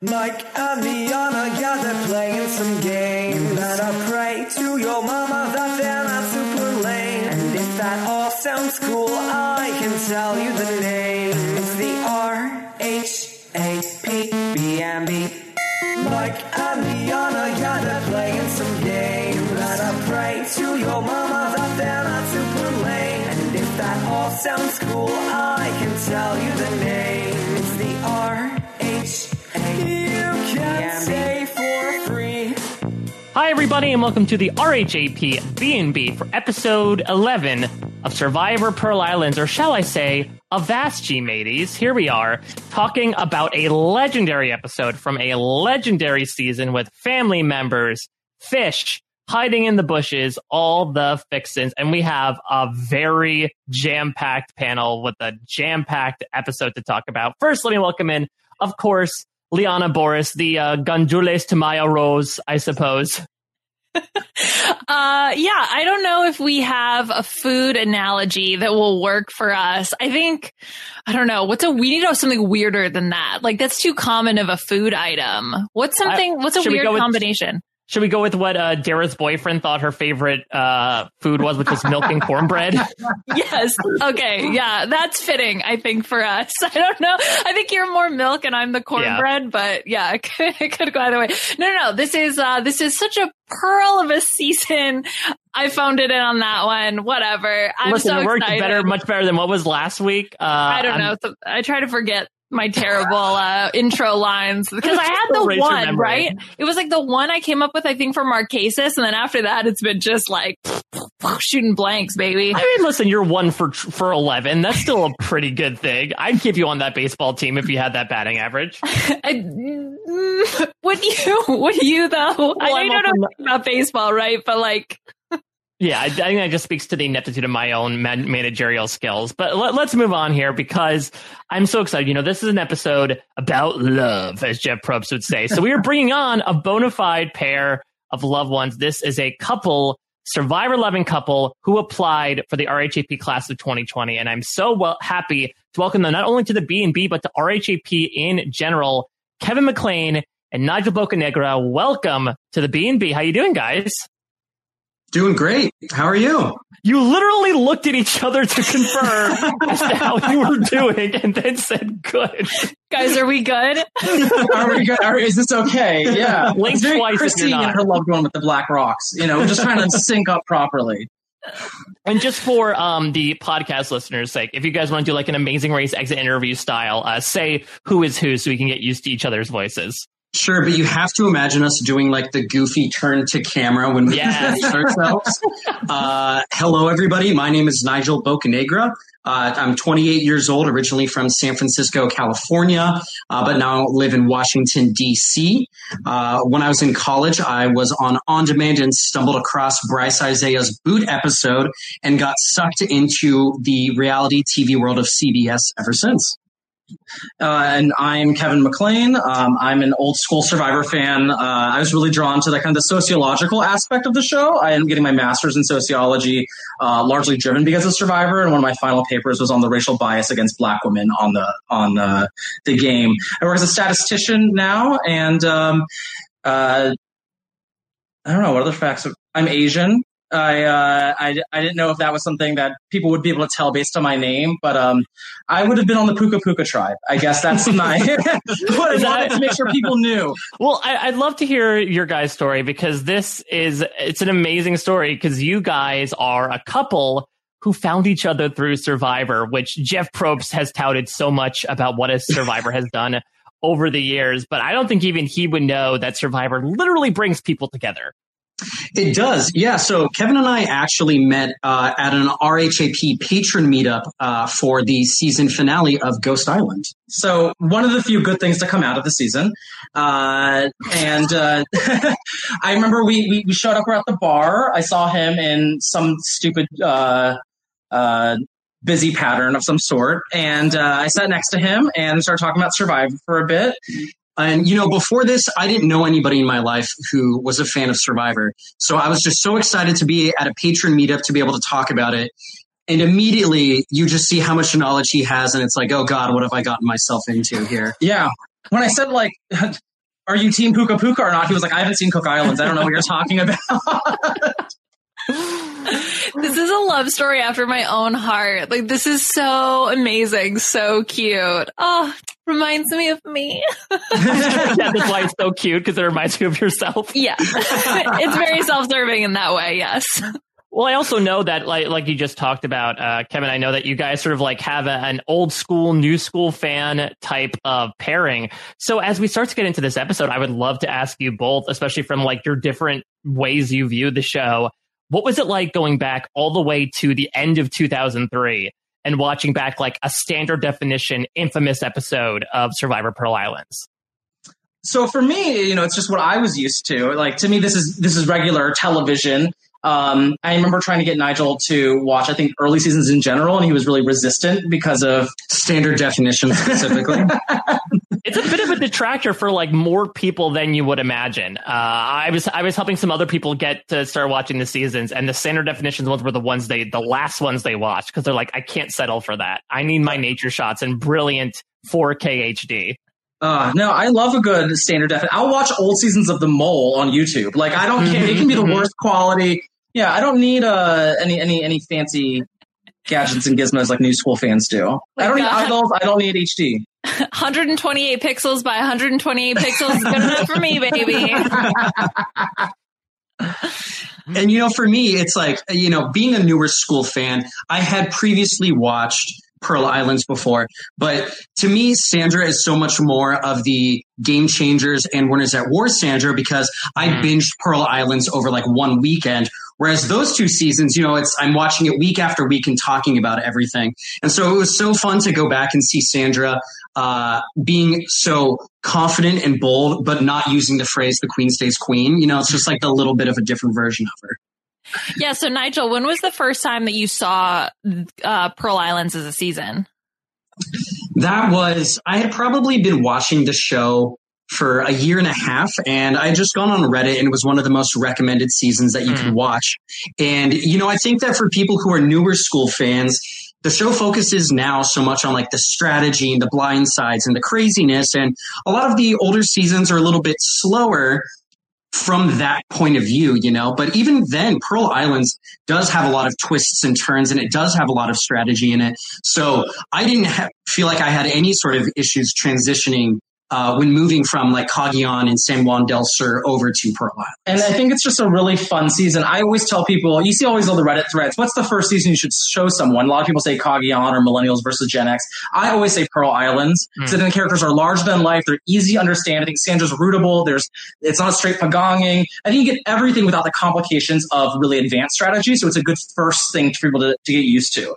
Mike and Liana, yeah, they're playing some games. And I pray to your mama that they're not super lame. And if that all sounds cool, I can tell you the name. It's the R H A P B M B. Mike and Liana, yeah, they're playing some games. And I pray to your mama that they're not super lame. And if that all sounds cool, I can tell you Hi, everybody, and welcome to the RHAP B&B for episode 11 of Survivor Pearl Islands, or shall I say, Avast mateys. Here we are talking about a legendary episode from a legendary season with family members, fish, hiding in the bushes, all the fixins, and we have a very jam-packed panel with a jam-packed episode to talk about. First, let me welcome in, of course, Liana Boraas, the uh, Gandules Tamaya Rose, I suppose. uh, yeah, I don't know if we have a food analogy that will work for us. I think, I don't know, what's a, we need to have something weirder than that. Like that's too common of a food item. What's something, I, what's a weird we combination? With, should we go with what uh, Darrah's boyfriend thought her favorite uh, food was, which was milk and cornbread? yes. Okay. Yeah, that's fitting. I think for us. I don't know. I think you're more milk and I'm the cornbread, yeah. but yeah, it could, it could, go either way. No, no, no. This is uh, this is such a pearl of a season. I phoned it in on that one. Whatever. I'm Listen, so it worked excited. better, much better than what was last week. Uh, I don't I'm, know. I try to forget my terrible uh, intro lines because I had the one right. It was like the one I came up with, I think, for Marquesas, and then after that, it's been just like shooting blanks, baby. I mean, listen, you're one for for eleven. That's still a pretty good thing. I'd keep you on that baseball team if you had that batting average. I, would you? Would you though? Well, I know you don't know about baseball, right? But like. Yeah, I, think that just speaks to the ineptitude of my own man- managerial skills. But let, us move on here because I'm so excited. You know, this is an episode about love, as Jeff Probst would say. So we are bringing on a bona fide pair of loved ones. This is a couple, survivor loving couple who applied for the RHAP class of 2020. And I'm so well happy to welcome them not only to the B&B, but to RHAP in general. Kevin McClain and Nigel Bocanegra, welcome to the B&B. How you doing, guys? Doing great. How are you? You literally looked at each other to confirm as to how you were doing and then said, good. Guys, are we good? are we good? Are, is this okay? Yeah. Blink twice Christine and her loved one with the black rocks. You know, just trying to sync up properly. And just for um, the podcast listeners' sake, if you guys want to do like an amazing race exit interview style, uh, say who is who so we can get used to each other's voices. Sure, but you have to imagine us doing like the goofy turn to camera when we yes. ourselves. Uh, hello, everybody. My name is Nigel Bocanegra. Uh, I'm 28 years old, originally from San Francisco, California, uh, but now live in Washington, D.C. Uh, when I was in college, I was on On Demand and stumbled across Bryce Isaiah's Boot episode and got sucked into the reality TV world of CBS ever since. Uh, and I'm Kevin McClain. Um, I'm an old school Survivor fan. Uh, I was really drawn to the kind of the sociological aspect of the show. I am getting my master's in sociology, uh, largely driven because of Survivor. And one of my final papers was on the racial bias against Black women on the on the, the game. I work as a statistician now, and um, uh, I don't know what other facts. I'm Asian. I, uh, I I didn't know if that was something that people would be able to tell based on my name, but um, I would have been on the Puka Puka tribe. I guess that's my what I wanted to make sure people knew. Well, I, would love to hear your guys' story because this is it's an amazing story because you guys are a couple who found each other through Survivor, which Jeff Probst has touted so much about what a Survivor has done over the years. But I don't think even he would know that Survivor literally brings people together. It does, yeah. So Kevin and I actually met uh, at an RHAP patron meetup uh, for the season finale of Ghost Island. So one of the few good things to come out of the season, uh, and uh, I remember we, we, we showed up. We're at the bar. I saw him in some stupid uh, uh, busy pattern of some sort, and I sat next to him and started talking about Survivor for a bit. And, you know, before this, I didn't know anybody in my life who was a fan of Survivor. So I was just so excited to be at a patron meetup to be able to talk about it. And immediately you just see how much knowledge he has. And it's like, oh God, what have I gotten myself into here? Yeah. When I said, like, are you team Puka Puka or not? He was like, I haven't seen Cook Islands. I don't know what you're talking about. this is a love story after my own heart. Like this is so amazing, so cute. Oh, reminds me of me. yeah, that's why it's so cute because it reminds you of yourself. Yeah, it's very self-serving in that way. Yes. Well, I also know that, like, like you just talked about, uh, Kevin. I know that you guys sort of like have a, an old school, new school fan type of pairing. So, as we start to get into this episode, I would love to ask you both, especially from like your different ways you view the show. What was it like going back all the way to the end of 2003 and watching back like a standard definition, infamous episode of Survivor Pearl Islands? So for me, you know, it's just what I was used to. Like to me, this is this is regular television. Um, I remember trying to get Nigel to watch, I think, early seasons in general, and he was really resistant because of standard definition specifically. it's a bit of a detractor for like more people than you would imagine. Uh, I was I was helping some other people get to start watching the seasons, and the standard definitions ones were the ones they the last ones they watched because they're like, I can't settle for that. I need my nature shots and brilliant 4K HD. Uh, no, I love a good standard definition. I'll watch old seasons of The Mole on YouTube. Like I don't care; it can be the mm-hmm. worst quality. Yeah, I don't need uh, any any any fancy gadgets and gizmos like new school fans do. I don't need idols. I don't need HD. 128 pixels by 128 pixels is good enough for me, baby. and you know, for me, it's like you know, being a newer school fan, I had previously watched Pearl Islands before. But to me, Sandra is so much more of the game changers and winners at war Sandra because I mm. binged Pearl Islands over like one weekend. Whereas those two seasons, you know, it's I'm watching it week after week and talking about everything. And so it was so fun to go back and see Sandra uh, being so confident and bold, but not using the phrase "the queen stays queen." You know, it's just like a little bit of a different version of her. Yeah. So, Nigel, when was the first time that you saw uh, Pearl Islands as a season? That was, I had probably been watching the show for a year and a half and I had just gone on Reddit and it was one of the most recommended seasons that you mm. could watch. And, you know, I think that for people who are newer school fans, the show focuses now so much on like the strategy and the blind sides and the craziness. And a lot of the older seasons are a little bit slower from that point of view, you know. But even then, Pearl Islands does have a lot of twists and turns, and it does have a lot of strategy in it. So I didn't ha- feel like I had any sort of issues transitioning uh, when moving from like Cagayan and San Juan del Sur over to Pearl Island. And I think it's just a really fun season. I always tell people, you see always all the Reddit threads, what's the first season you should show someone? A lot of people say Cagayan or Millennials versus Gen X. I always say Pearl Islands. Mm. So then the characters are larger than life. They're easy to understand. I think Sandra's rootable. There's, it's not a straight pagonging. I think you get everything without the complications of really advanced strategy. So it's a good first thing for people to, to get used to.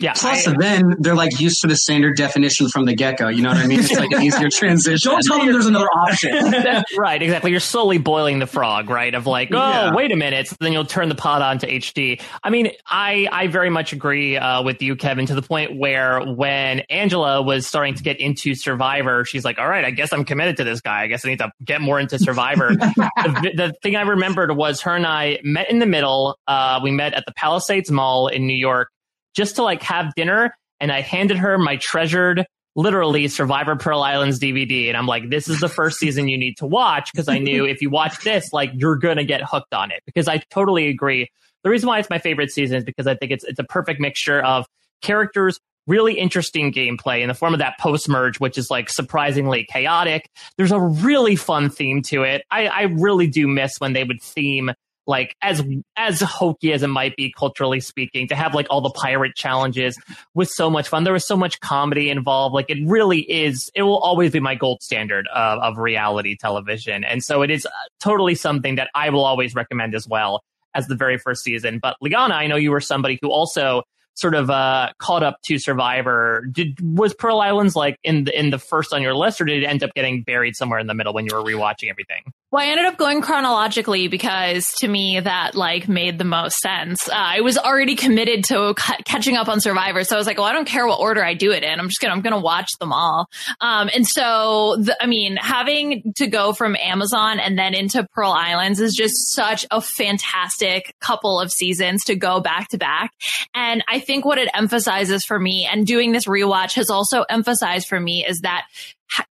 Yeah. Plus, I, then they're like used to the standard definition from the get go. You know what I mean? It's like an easier transition. Don't tell them there's another option. right. Exactly. You're slowly boiling the frog, right? Of like, oh, yeah. wait a minute. So then you'll turn the pot on to HD. I mean, I I very much agree uh, with you, Kevin, to the point where when Angela was starting to get into Survivor, she's like, all right, I guess I'm committed to this guy. I guess I need to get more into Survivor. the, the, thing I remembered was her and I met in the middle. Uh, we met at the Palisades Mall in New York just to like have dinner. And I handed her my treasured, literally Survivor Pearl Islands DVD. And I'm like, this is the first season you need to watch because I knew if you watch this, like you're going to get hooked on it because I totally agree. The reason why it's my favorite season is because I think it's, it's a perfect mixture of characters, really interesting gameplay in the form of that post merge, which is like surprisingly chaotic. There's a really fun theme to it. I, I really do miss when they would theme like as as hokey as it might be culturally speaking to have like all the pirate challenges was so much fun there was so much comedy involved like it really is it will always be my gold standard of, of reality television and so it is uh, totally something that i will always recommend as well as the very first season but liana i know you were somebody who also sort of uh, caught up to Survivor. Did was Pearl Islands like in the in the first on your list, or did it end up getting buried somewhere in the middle when you were rewatching everything? Well, I ended up going chronologically because to me that like made the most sense. Uh, I was already committed to c- catching up on Survivor, so I was like, well, I don't care what order I do it in. I'm just gonna I'm gonna watch them all. Um, and so the, I mean, having to go from Amazon and then into Pearl Islands is just such a fantastic couple of seasons to go back to back. And I think what it emphasizes for me, and doing this rewatch has also emphasized for me, is that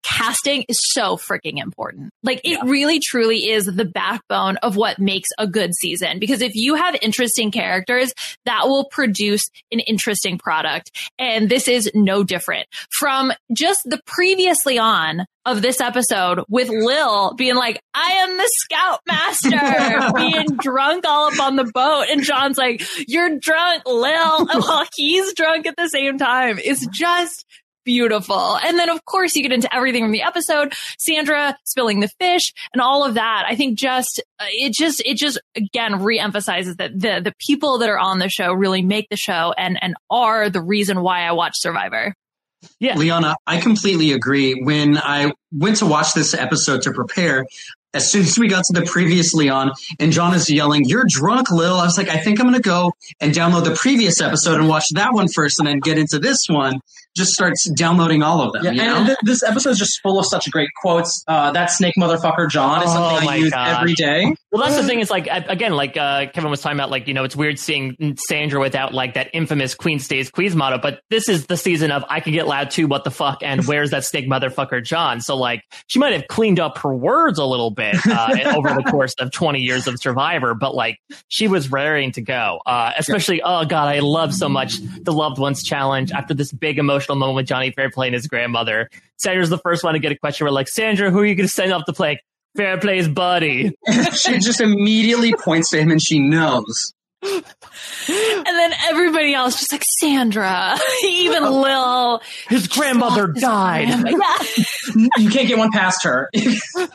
casting is so freaking important. Like it yeah. really truly is the backbone of what makes a good season. Because if you have interesting characters, that will produce an interesting product. And this is no different from just the previously on of this episode with Lil being like, I am the scoutmaster, being drunk all up on the boat. And John's like, you're drunk, Lil. While he's drunk at the same time. It's just beautiful. And then of course you get into everything from the episode, Sandra spilling the fish and all of that. I think just, uh, it just, it just again reemphasizes that the, the people that are on the show really make the show and, and are the reason why I watch Survivor. Yeah. Liana, I completely agree. When I went to watch this episode to prepare, as soon as we got to the previously on and John is yelling, You're drunk, Lil. I was like, I think I'm going to go and download the previous episode and watch that one first and then get into this one just starts downloading all of them. Yeah, and th- this episode is just full of such great quotes. Uh, that snake motherfucker John is something oh I use gosh. every day. Well, that's the thing. Is like again, like uh, Kevin was talking about, like you know, it's weird seeing Sandra without like that infamous "Queen stays Queen's" motto. But this is the season of I can get loud too. What the fuck? And where's that snake motherfucker John? So like, she might have cleaned up her words a little bit uh, over the course of 20 years of Survivor, but like she was raring to go. Uh, especially, oh god, I love so much the loved ones challenge after this big emotional moment with Johnny Fairplay and his grandmother. Sandra's the first one to get a question. We're like, Sandra, who are you going to send off to play? Fairplay's buddy. she just immediately points to him and she knows. and then everybody else just like Sandra, even oh. Lil. His grandmother died. yeah. you can't get one past her.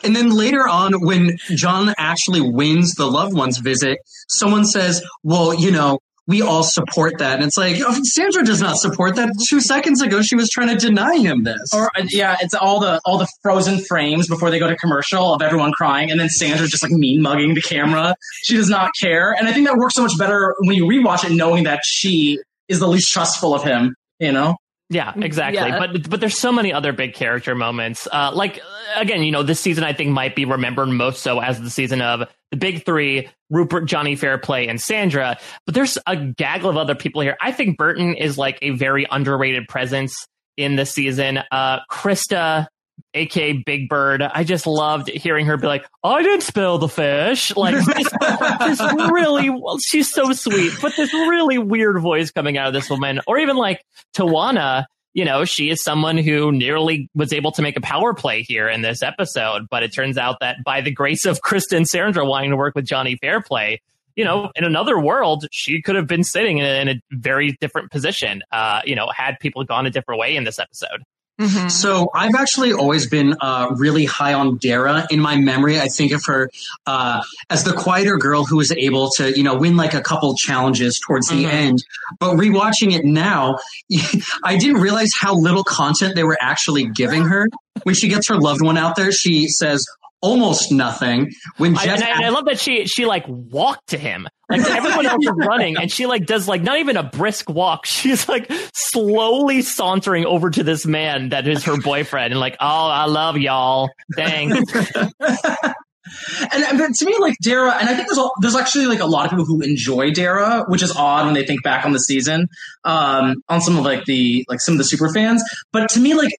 and then later on, when John actually wins the loved ones visit, someone says, "Well, you know, we all support that. And it's like, oh, Sandra does not support that. Two seconds ago, she was trying to deny him this. Or uh, yeah, it's all the all the frozen frames before they go to commercial of everyone crying, and then Sandra just like mean mugging the camera. She does not care, and I think that works so much better when you rewatch it, knowing that she is the least trustful of him. You know. Yeah, exactly. Yeah. But but there's so many other big character moments. Uh, like again, you know, this season I think might be remembered most so as the season of the big three: Rupert, Johnny Fairplay, and Sandra. But there's a gaggle of other people here. I think Burton is like a very underrated presence in the season. Uh, Christa, aka Big Bird. I just loved hearing her be like, "I didn't spill the fish." Like this, this really, well, she's so sweet, but this really weird voice coming out of this woman, or even like Tijuana. You know, she is someone who nearly was able to make a power play here in this episode, but it turns out that by the grace of Kristen Sandra wanting to work with Johnny Fairplay, you know, in another world, she could have been sitting in a, in a very different position. Uh, you know, had people gone a different way in this episode. Mm-hmm. So I've actually always been uh, really high on Darrah in my memory. I think of her uh, as the quieter girl who was able to, you know, win like a couple challenges towards the mm-hmm. end. But rewatching it now, I didn't realize how little content they were actually giving her. When she gets her loved one out there, she says, almost nothing. When Jeff I, I, I, love that she she like walked to him. Like everyone else is running, and she like does like not even a brisk walk. She's like slowly sauntering over to this man that is her boyfriend, and like, oh, I love y'all. Dang. and, to me, like Darrah, and I think there's there's actually like a lot of people who enjoy Darrah, which is odd when they think back on the season, um, on some of like the like some of the super fans. But to me, like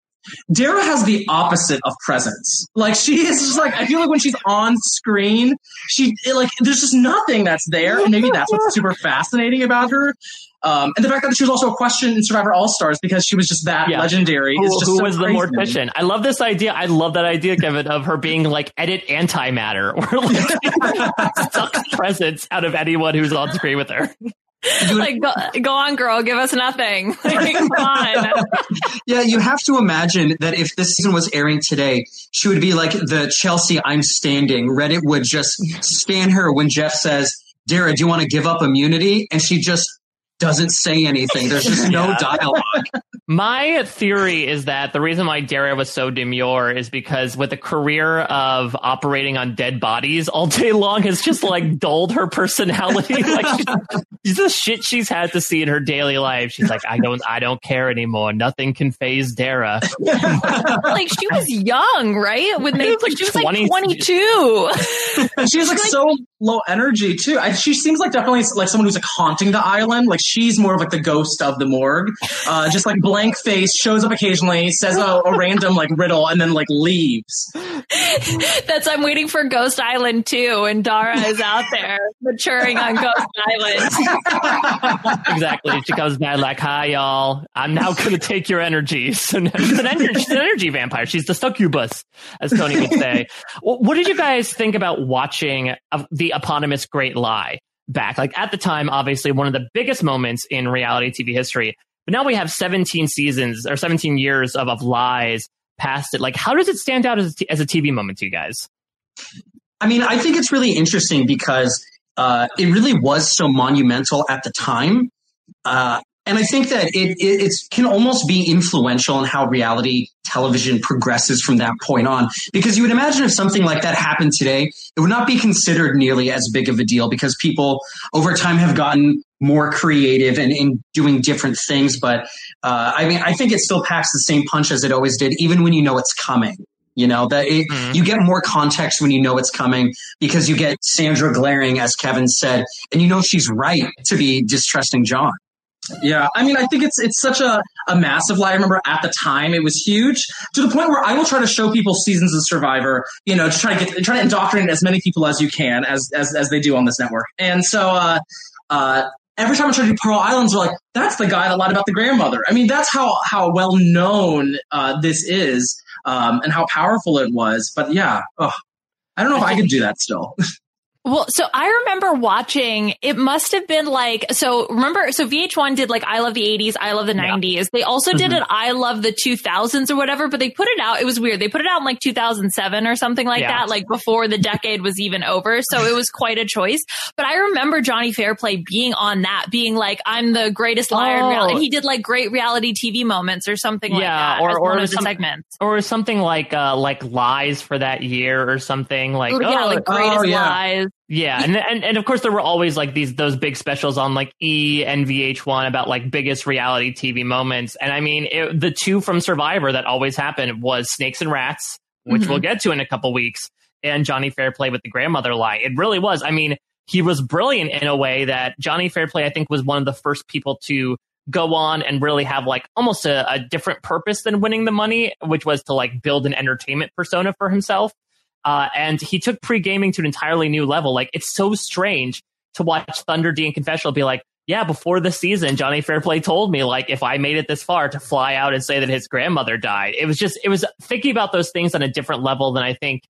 Darrah has the opposite of presence. Like she is just like I feel like when she's on screen, she it, like there's just nothing that's there, and maybe that's what's super fascinating about her. Um, and the fact that she was also a question in Survivor All Stars because she was just that yeah. legendary. Who, who so was the mortician? I love this idea. I love that idea, Kevin, of her being like edit antimatter or like sucks presence out of anyone who's on screen with her. Like go, go, on girl give us nothing like, come on yeah you have to imagine that if this season was airing today she would be like the chelsea i'm standing reddit would just stand her when jeff says darrah do you want to give up immunity and she just doesn't say anything. There's just no yeah. dialogue. My theory is that the reason why Darrah was so demure is because with a career of operating on dead bodies all day long has just like dulled her personality. like she's, the shit she's had to see in her daily life. She's like, I don't, I don't care anymore. Nothing can phase Darrah. like she was young, right? When they, like, she was 20, like 22. and she was like, like so low energy too. I, she seems like definitely like someone who's like haunting the island. Like she's more of like the ghost of the morgue. Uh, just like blank face, shows up occasionally, says a, a random like riddle, and then like leaves. That's I'm waiting for Ghost Island too, and Darrah is out there maturing on Ghost Island. exactly. She comes back like, "Hi, y'all. I'm now going to take your energy." So she's an energy, she's an energy vampire. She's the succubus, as Tony would say. what did you guys think about watching the eponymous Great Lie? back. Like at the time, obviously one of the biggest moments in reality TV history. But now we have 17 seasons or 17 years of, of lies past it. Like, how does it stand out as a, as a TV moment to you guys? I mean, I think it's really interesting because uh, it really was so monumental at the time. Uh, and I think that it, it can almost be influential in how reality television progresses from that point on. Because you would imagine if something like that happened today, it would not be considered nearly as big of a deal because people over time have gotten more creative and in doing different things. But uh, I mean, I think it still packs the same punch as it always did, even when you know it's coming. You know that it, mm-hmm. you get more context when you know it's coming because you get Sandra glaring, as Kevin said, and you know she's right to be distrusting John. Yeah, I mean, I think it's it's such a, a massive lie. I remember at the time it was huge to the point where I will try to show people seasons of Survivor, you know, to try to get try to indoctrinate as many people as you can as as, as they do on this network. And so, uh, uh, every time I try to do Pearl Islands, they're like, "That's the guy that lied about the grandmother." I mean, that's how how well known uh, this is um, and how powerful it was. But yeah, I don't know if I could do that still. Well, so I remember watching, it must have been like, so remember, so VH1 did like I love the 80s, I love the yeah. 90s. They also mm-hmm. did it I love the 2000s or whatever, but they put it out, it was weird. They put it out in like 2007 or something like yeah. that, like before the decade was even over. So it was quite a choice. But I remember Johnny Fairplay being on that, being like, I'm the greatest liar oh. in reality. And he did like great reality TV moments or something yeah, like that. Or, or of the segments. Or something like, uh, like lies for that year or something like, oh, yeah, like greatest oh, lies. Yeah, and, and and of course there were always like these those big specials on like E and VH1 about like biggest reality TV moments. And I mean, it, the two from Survivor that always happened was Snakes and Rats, which mm-hmm. we'll get to in a couple weeks, and Johnny Fairplay with the grandmother lie. It really was. I mean, he was brilliant in a way that Johnny Fairplay I think was one of the first people to go on and really have like almost a, a different purpose than winning the money, which was to like build an entertainment persona for himself. Uh, and he took pre gaming to an entirely new level. Like it's so strange to watch Thunder D and Confessional be like, yeah, before the season, Johnny Fairplay told me like if I made it this far to fly out and say that his grandmother died. It was just it was thinking about those things on a different level than I think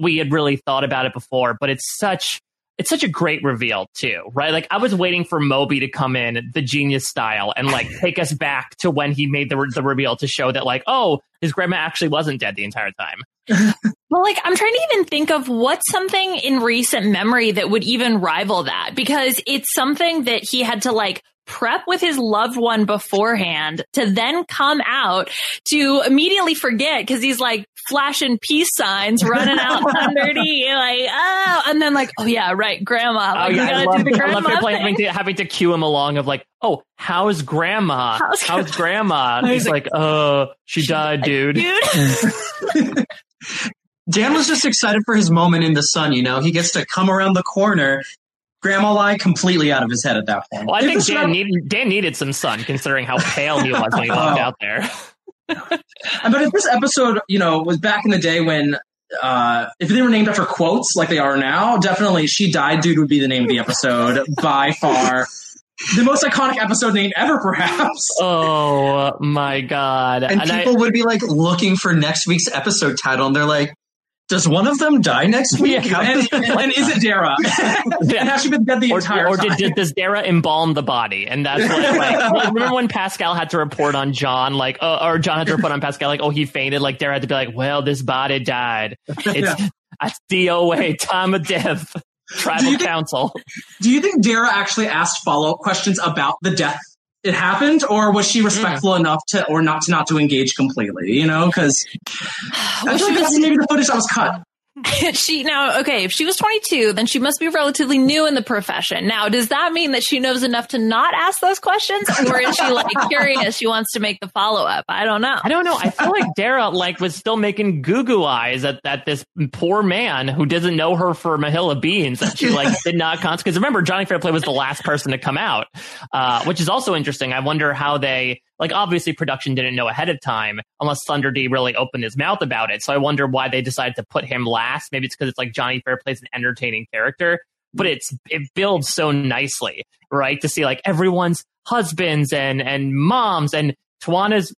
we had really thought about it before. But it's such it's such a great reveal too, right? Like I was waiting for Moby to come in the genius style and like take us back to when he made the the reveal to show that like oh his grandma actually wasn't dead the entire time. well, like I'm trying to even think of what's something in recent memory that would even rival that because it's something that he had to like prep with his loved one beforehand to then come out to immediately forget because he's like flashing peace signs running out underneath like oh and then like oh yeah right grandma oh, like, oh, yeah, I love, I love having to, having to cue him along of like oh how's grandma? How's, how's grandma? He's like, like oh she, she died, died dude, dude. Dan was just excited for his moment in the sun, you know. He gets to come around the corner Grandma lie completely out of his head at that point. Well, I think Dan needed, Dan needed some sun considering how pale he was when he walked oh. out there. but if this episode, you know, was back in the day when uh, if they were named after quotes like they are now, definitely "She Died, Dude" would be the name of the episode by far. The most iconic episode name ever, perhaps. Oh my god! And, and people I, would be like looking for next week's episode title, and they're like, does one of them die next week? Yeah, and, and, and, is it Darrah? yeah. has she been dead the or, entire or time? Did, does Darrah embalm the body? And that's what, like, remember when Pascal had to report on John, like, uh, or John had to report on Pascal, like, oh, he fainted. Like, Darrah had to be like, well, this body died. It's yeah. that's DOA, time of death. Tribal do council. Do you think Dara actually asked follow up questions about the death it happened, or was she respectful mm. enough to, or not to not to engage completely? You know, because I feel like that's maybe the footage that was cut. she now okay if she was 22 then she must be relatively new in the profession. Now does that mean that she knows enough to not ask those questions or is she like curious she wants to make the follow-up? I don't know. I don't know. I feel like darrah like was still making goo goo eyes at, at this poor man who doesn't know her for mahilla beans that she like did not because remember johnny fairplay was the last person to come out uh, which is also interesting. I wonder how they like obviously production didn't know ahead of time unless Thunder D really opened his mouth about it. So I wonder why they decided to put him last. Maybe it's because it's like Johnny Fairplay's an entertaining character, but it's it builds so nicely, right? To see like everyone's husbands and and moms and Tijuana's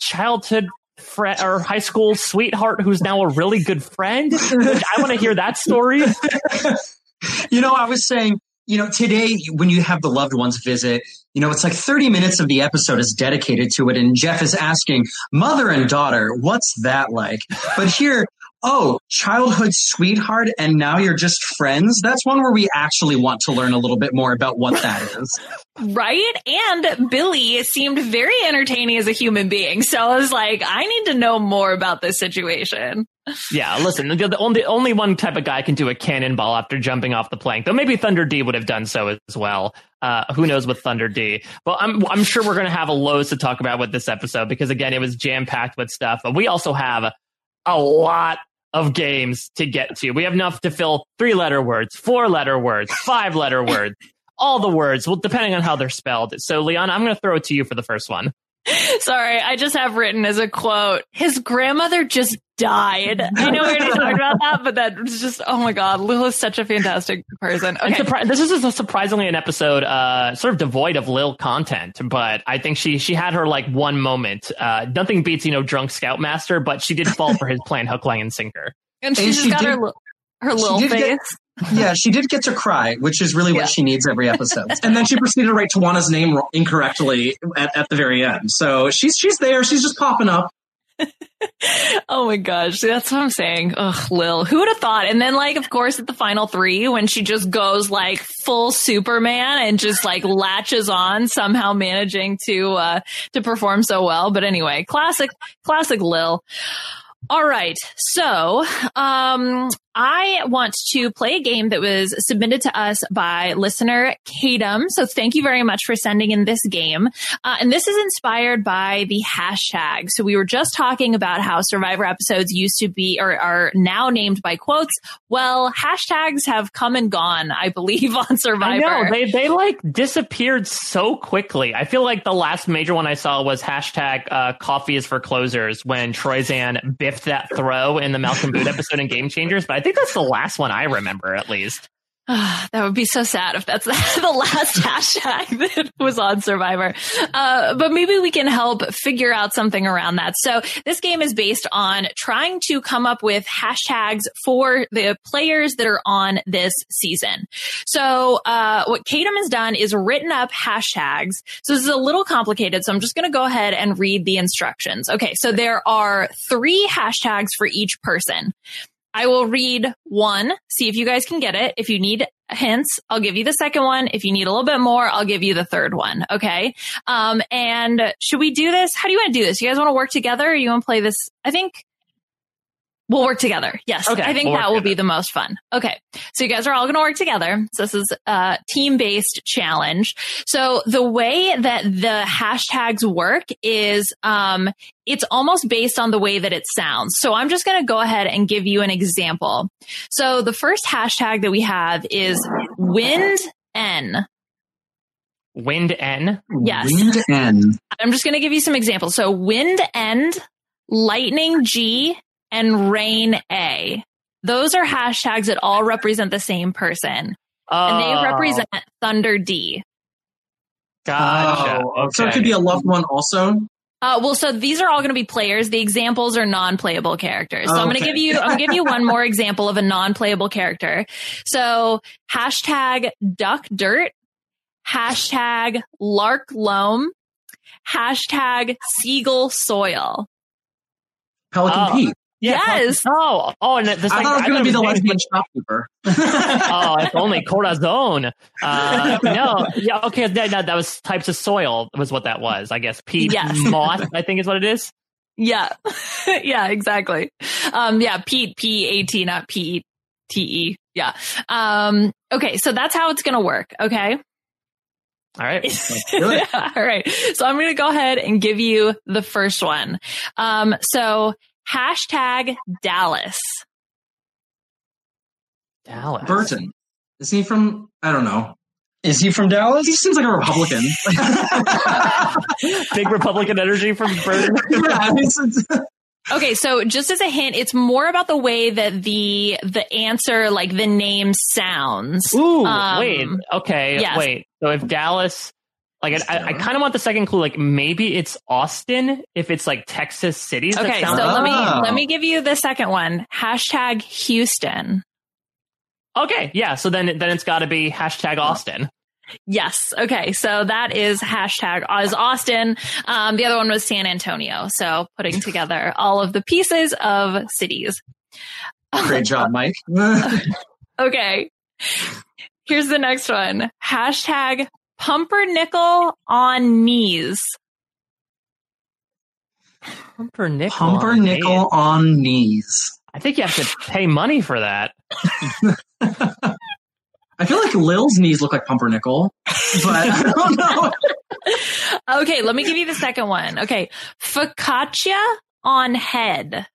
childhood friend or high school sweetheart who's now a really good friend. I want to hear that story. you know, I was saying you know, today when you have the loved ones visit, you know, it's like 30 minutes of the episode is dedicated to it. And Jeff is asking, mother and daughter, what's that like? But here, oh, childhood sweetheart, and now you're just friends. That's one where we actually want to learn a little bit more about what that is. Right? And Billy seemed very entertaining as a human being. So I was like, I need to know more about this situation. Yeah, listen, the, the, only, only one type of guy can do a cannonball after jumping off the plank, though maybe Thunder D would have done so as well. Uh, who knows with Thunder D? But I'm, I'm sure we're going to have a loads to talk about with this episode because, again, it was jam packed with stuff. But we also have a lot of games to get to. We have enough to fill three letter words, four letter words, five letter words, all the words, well, depending on how they're spelled. So, Leon, I'm going to throw it to you for the first one. Sorry, I just have written as a quote, his grandmother just died. I know we already talked about that, but that was just, oh my God, Lil is such a fantastic person. Okay. Surpri- this is a surprisingly an episode, uh, sort of devoid of Lil content, but I think she, she had her like one moment. Uh, nothing beats, you know, drunk scoutmaster, but she did fall for his plan hook, line, and sinker. And she and just she got did, her, her little face. Get, yeah, she did get to cry, which is really yeah. what she needs every episode. and then she proceeded to write Tijuana's name incorrectly at, at the very end. So she's she's there. She's just popping up. oh my gosh, that's what I'm saying. Ugh, Lil, who would have thought? And then, like, of course, at the final three, when she just goes like full Superman and just like latches on, somehow managing to uh to perform so well. But anyway, classic, classic Lil. All right. So, um, I want to play a game that was submitted to us by listener Kadam. So thank you very much for sending in this game. Uh, and this is inspired by the hashtag. So we were just talking about how Survivor episodes used to be or are now named by quotes. Well, hashtags have come and gone, I believe, on Survivor. I know. They, they like disappeared so quickly. I feel like the last major one I saw was hashtag uh, coffee is for closers when Troyzan biffed that throw in the Malcolm Boot episode in Game Changers. But I think that's the last one I remember, at least. that would be so sad if that's the last hashtag that was on Survivor. Uh, but maybe we can help figure out something around that. So this game is based on trying to come up with hashtags for the players that are on this season. So uh, what Kadam has done is written up hashtags. So this is a little complicated. So I'm just going to go ahead and read the instructions. Okay. So there are three hashtags for each person. I will read one, see if you guys can get it. If you need hints, I'll give you the second one. If you need a little bit more, I'll give you the third one. Okay. Um, and should we do this? How do you want to do this? You guys want to work together or you want to play this? I think We'll work together. Yes. Okay. I think we'll that will together. be the most fun. Okay. So you guys are all going to work together. So this is a team based challenge. So the way that the hashtags work is, um, it's almost based on the way that it sounds. So I'm just going to go ahead and give you an example. So the first hashtag that we have is wind N. Wind N. Yes. Wind N. I'm just going to give you some examples. So wind end, lightning G, and rain A. Those are hashtags that all represent the same person. And they Oh, represent Thunder D. Gotcha. Oh, So it could be a loved one also. Uh, well, so these are all going to be players. The examples are non-playable characters. So I'm going to give you, I'm going to give you one more example of a non-playable character. So hashtag duck dirt, hashtag lark loam, hashtag seagull soil. Pelican Oh. Pete. Yeah, yes. Oh, oh, and this I thought it was going to be the like lesbian shopkeeper. oh, it's only corazon. Uh, no, yeah, okay, that, that, that was types of soil was what that was. I guess peat Yes. moss. I think is what it is. Yeah. yeah, exactly. Um, yeah, Pete, P-A-T, not P-E-T-E. Yeah. Um, okay. So that's how it's going to work. Okay. All right. good. All right. So I'm going to go ahead and give you the first one. Um, so hashtag Dallas. Dallas. Burton. Is he from? I don't know. Is he from Dallas? He seems like a Republican. Big Republican energy from Burton. yeah, it's- it's- Okay, so just as a hint, it's more about the way that the the answer, like the name sounds. Ooh, Um, wait. Okay, yes. wait. So if Dallas, like, I, I kind of want the second clue. Like, maybe it's Austin. If it's like Texas cities. that Okay, so sound let me Oh. let me give you the second one. Hashtag Houston. Okay, yeah. So then, then it's got to be hashtag Austin. Yes. Okay. So that is hashtag is Austin. Um, the other one was San Antonio. So putting together all of the pieces of cities. Great job, Mike. Okay. Here's the next one. Hashtag pumpernickel on knees. Pumpernickel. Pumpernickel on knees. I think you have to pay money for that. I feel like Lil's knees look like pumpernickel, but I don't know. Okay. Let me give you the second one. Okay. Focaccia on head.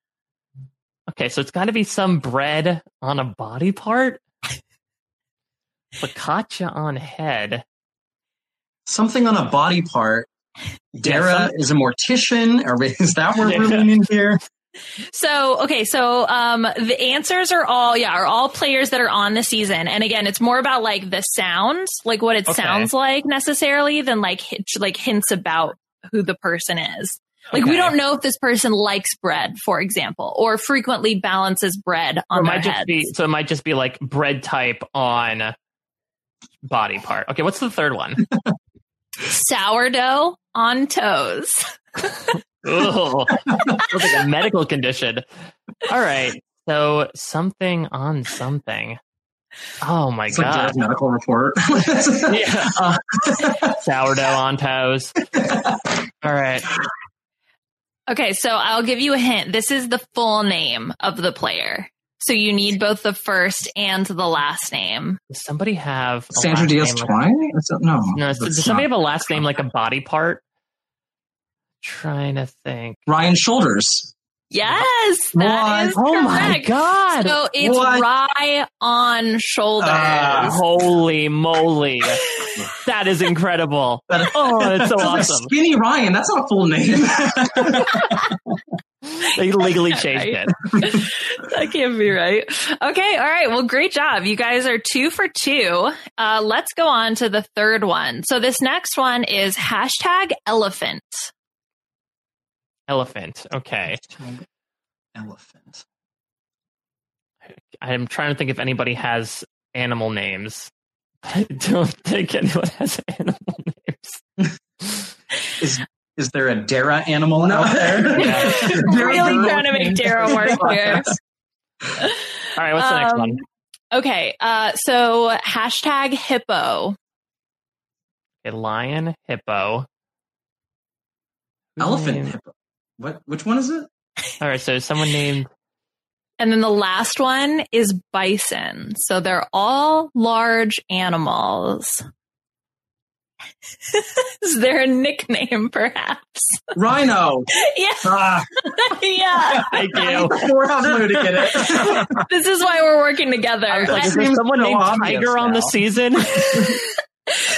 Okay, so it's got to be some bread on a body part. Focaccia on head. Something on a body part. Darrah some- is a mortician, or is that what Yeah. we're leaning here? So, okay, so um the answers are all yeah, are all players that are on the season. And again, it's more about like the sounds, like what it Okay. sounds like necessarily than like hit, like hints about who the person is. Like we don't know if this person likes bread, for example, or frequently balances bread Or it on their might just heads. be so it might just be like bread type on body part. Okay, what's the third one? Sourdough on toes. Ugh. Sounds like a medical condition. All right. So something on something. Oh my It's god. Darrah's medical report. yeah. Uh, sourdough on toes. All right. Okay, so I'll give you a hint. This is the full name of the player. So you need both the first and the last name. Does somebody have a Sandra Diaz name like- Twine? That's a- No, No, does, that's does somebody not. have a last name like a body part? Trying to think. Ryan Shoulders. Yes, that is Oh my correct. god! So it's What? rye on shoulders. Ah. Holy moly! that is incredible. That- Oh, it's so Sounds like awesome. Skinny Ryan. That's not a full name. They legally changed Right. it. that can't be right. Okay, all right. Well, great job. You guys are two for two. Uh, let's go on to the third one. So this next one is hashtag elephant. Elephant. Okay. Elephant. I'm trying to think if anybody has animal names. I don't think anyone has animal names. Is is there a Darrah animal out there? Yeah. really trying to make Darrah work here. All right, what's the next Um, one? Okay, uh, so hashtag hippo. A lion, hippo. Elephant. Hippo. What? Which one is it? All right, so someone named And then the last one is bison. So they're all large animals. is there a nickname, perhaps? Rhino. yeah, Ah, yeah. Thank you. four out blue to get it. This is why we're working together. Like, is there seems someone so named obvious Tiger on the season?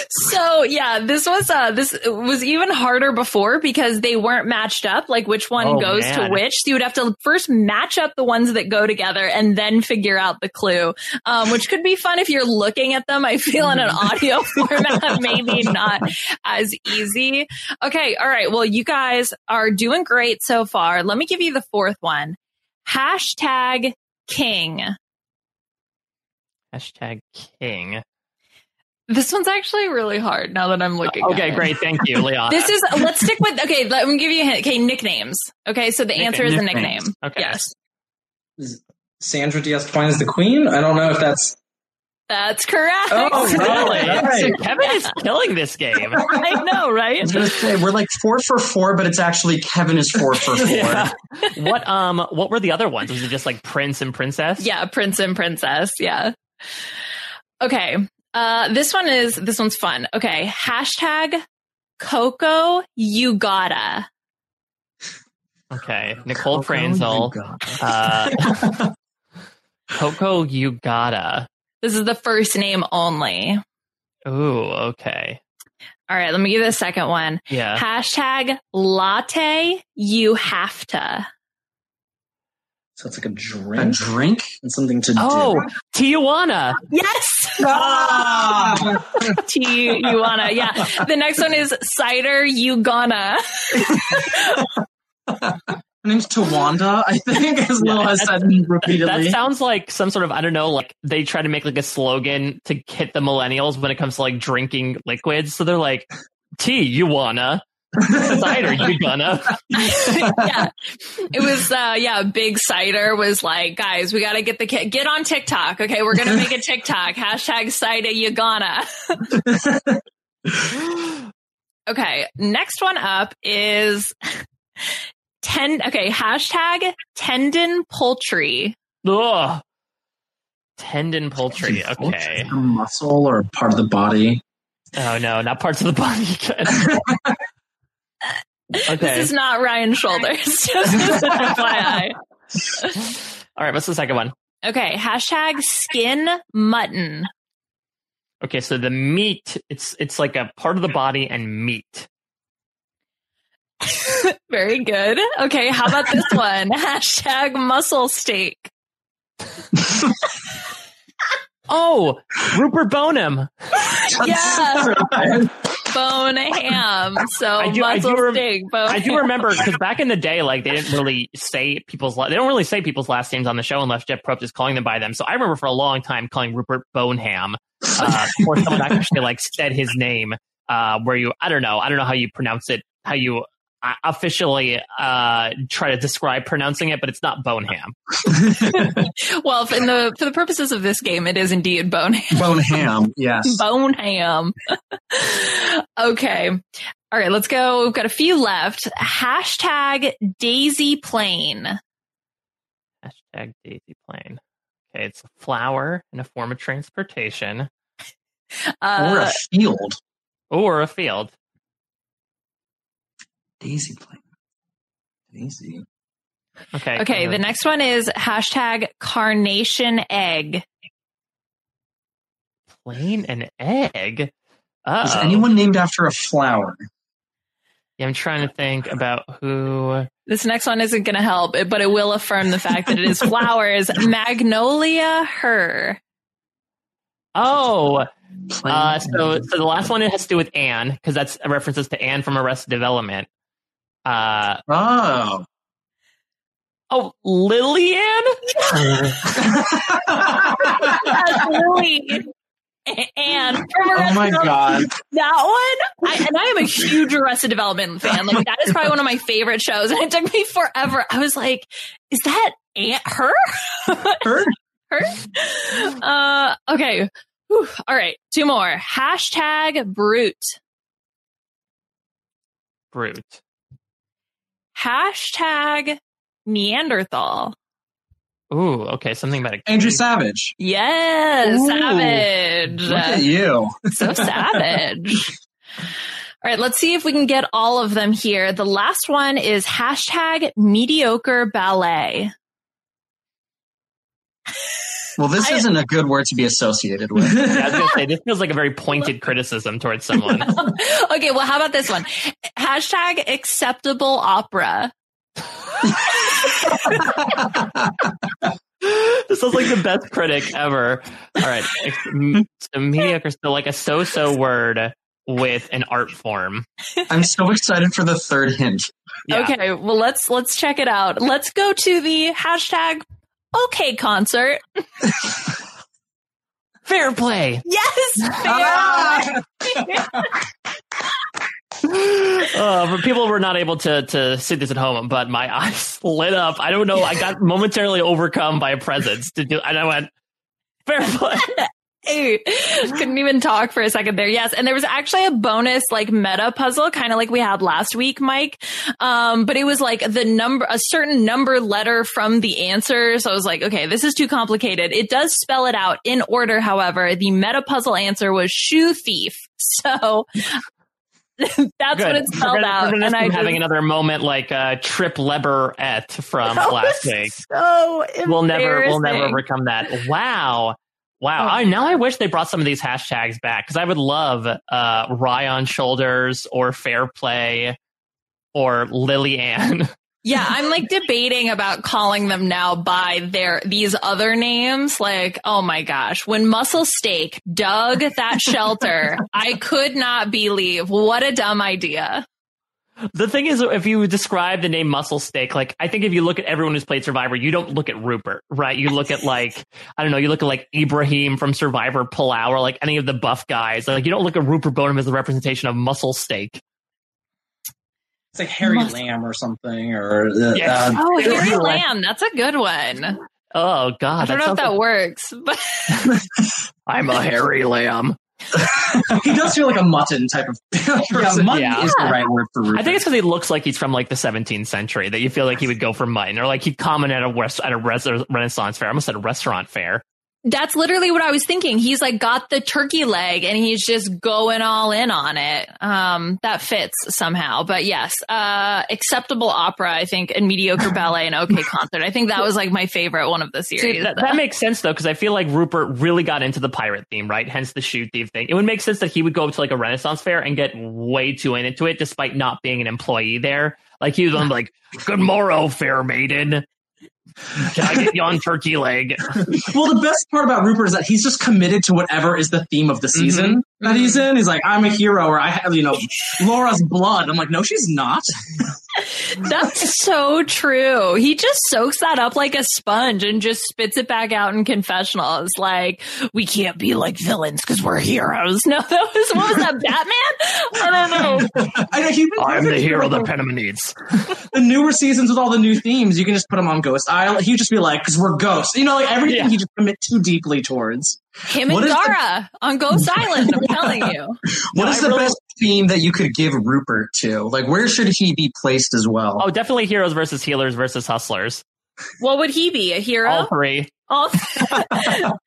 So yeah, this was uh this was even harder before because they weren't matched up, like which one Oh, goes man. to which. So you would have to first match up the ones that go together and then figure out the clue. Um, which could be fun if you're looking at them. I feel in an audio format, maybe not as easy. Okay, all right. Well, you guys are doing great so far. Let me give you the fourth one. Hashtag king. Hashtag king. This one's actually really hard now that I'm looking. at Okay, it. great. Thank you, Leon. This is let's stick with okay. Let me give you a hint. Okay, nicknames. Okay, so the answer is a Nicknames. nickname. Okay. Yes, Sandra Diaz Twine is the queen. I don't know if that's. that's correct. Oh, really? right. So Kevin is killing this game. I know, right? I was gonna say we're like four for four, but it's actually Kevin is four for four. Yeah. What um what were the other ones? Was it just like prince and princess? Yeah, prince and princess. Yeah. Okay. Uh, this one is this one's fun. Okay, hashtag Coco you gotta. Okay. Nicole Coco, Franzel. you got it. Uh, Coco, you gotta. This is the first name only. Ooh, okay. All right, let me give you the second one. Yeah. Hashtag latte you have to. So it's like a drink. a drink drink. and something to do. Oh, Tijuana. Yes. Oh, Ah! T. Yeah. The next one is cider you gonna. Her name's Tawanda, I think, as Lill has said repeatedly. That sounds like some sort of I don't know, like they try to make like a slogan to hit the millennials when it comes to like drinking liquids. So they're like, "Tea, you wanna? Cider, you gonna?" yeah. It was uh yeah, big cider was like, guys, we gotta get the kid get on TikTok. Okay, we're gonna make a TikTok. Hashtag cider you gonna. okay, next one up is ten okay, hashtag tendon poultry. Ugh. Tendon poultry. Okay. a muscle or part of the body. Oh no, not parts of the body. This is not Ryan Shoulders. Just as an FYI. All right. What's the second one? Okay, hashtag skin mutton. Okay, so the meat. It's it's like a part of the body and meat. Very good. Okay, how about this one? Hashtag muscle steak. Oh, Rupert Boneham. Yeah, bone ham. So I do- I muscle do rem- steak, bone I do remember because back in the day, like they didn't really say people's la- they don't really say people's last names on the show unless Jeff Probst is calling them by them. So I remember for a long time calling Rupert Boneham uh, before someone actually like said his name. Uh, where you I don't know I don't know how you pronounce it how you officially uh, try to describe pronouncing it, but it's not Boneham. Well, for the for the purposes of this game, it is indeed bone ham. Bone ham. Yes. Bone ham. okay. All right, let's go. We've got a few left. Hashtag Daisy Plane. Hashtag Daisy Plane. Okay, it's a flower in a form of transportation or Uh, a field. or a field. Daisy plane. Daisy. Okay. okay, uh, the next one is hashtag Carnation Egg. plain an egg. Is Uh anyone named after a flower? Yeah, I'm trying to think about who. This next one isn't going to help, but it will affirm the fact that it is flowers. Magnolia Her. Oh, Plain uh, so so the last one it has to do with Anne because that's references to Anne from Arrested Development. Uh, oh. oh, Lillian. That's Lily. And from Oh my Development. god. That one, I, and I am a huge Arrested Development fan. Like that is probably one of my favorite shows, and it took me forever. I was like, "Is that Aunt her? Her? her?" Uh, okay. Whew. All right, two more. Hashtag Brute. Brute. Hashtag Neanderthal. Ooh, okay, something about a Andrew Savage. Yes, Ooh, savage. Look at you. so savage. All right, let's see if we can get all of them here. The last one is hashtag mediocre ballet. Well, this I- isn't a good word to be associated with. Yeah, I was gonna say this feels like a very pointed criticism towards someone. okay, well, how about this one? Hashtag acceptable opera. this sounds like the best critic ever. All right, ex- m- so mediocre still like a so-so word with an art form. I'm so excited for the third hint. Yeah. Okay, well let's let's check it out. Let's go to the hashtag okay concert. Fair play. Yes. Uh, for people were not able to to see this at home, but my eyes lit up. I don't know. I got momentarily overcome by a presence to do, and I went fair play. Hey, couldn't even talk for a second there. Yes, and there was actually a bonus like meta puzzle, kind of like we had last week, Mike. Um, but it was like the number, a certain number letter from the answer. So I was like, okay, this is too complicated. It does spell it out in order, however. The meta puzzle answer was shoe thief. So that's what Good. it spelled gonna, out. And I'm having another moment like uh, Trip et from last week. So We'll never, we'll never overcome that. Wow. Wow. Oh. I, now I wish they brought some of these hashtags back because I would love uh, Rye on Shoulders or Fair Play or Lily Ann. Yeah, I'm like debating about calling them now by their these other names. Like, oh my gosh, when Muscle Steak dug that shelter, I could not believe what a dumb idea. The thing is, if you describe the name Muscle Steak, like I think if you look at everyone who's played Survivor, you don't look at Rupert, right? You look at like I don't know, you look at like Ibrahim from Survivor Palau or like any of the buff guys. Like you don't look at Rupert Boneham as the representation of Muscle Steak. It's like Harry Must- Lamb or something, or uh, Yes. uh, Oh, Harry You're right. Lamb, that's a good one. Oh God, I don't know if that like- works, but I'm a hairy lamb. he does feel like a mutton type of Yeah, person. mutton Yeah. is the right word for Rupert. I think it's because he looks like he's from like the 17th century that you feel like he would go for mutton or like he'd comment at a res- at a res- Renaissance fair. I almost said a restaurant fair. That's literally what I was thinking. He's like got the turkey leg and he's just going all in on it. Um, that fits somehow. But yes, uh, acceptable opera, I think, and mediocre ballet and okay concert. I think that was like my favorite one of the series. See, that, that makes sense though, because I feel like Rupert really got into the pirate theme, right? Hence the shoot thief thing. It would make sense that he would go to like a Renaissance fair and get way too into it, despite not being an employee there. Like he was on like, "Good morrow, fair maiden. Can I get you on turkey leg?" Well, the best part about Rupert is that he's just committed to whatever is the theme of the mm-hmm. season that he's mm-hmm. in. He's like, I'm a hero, or I have, you know, Laura's blood. I'm like, no, she's not. That's so true. He just soaks that up like a sponge and just spits it back out in confessionals. Like, we can't be like villains because we're heroes. No, that was, what was that, Batman? I don't know. I know he'd be I'm the hero that the, Panama needs. the newer seasons with all the new themes. You can just put him on Ghost Island. He'd just be like, because we're ghosts. You know, like everything Yeah. he just commit too deeply towards. Him What and is the- Darrah on Ghost Island, I'm telling you. What No, is I the really- best theme that you could give Rupert to? Like, where should he be placed as well? Oh, definitely heroes versus healers versus hustlers. What would he be? A hero? All three. All-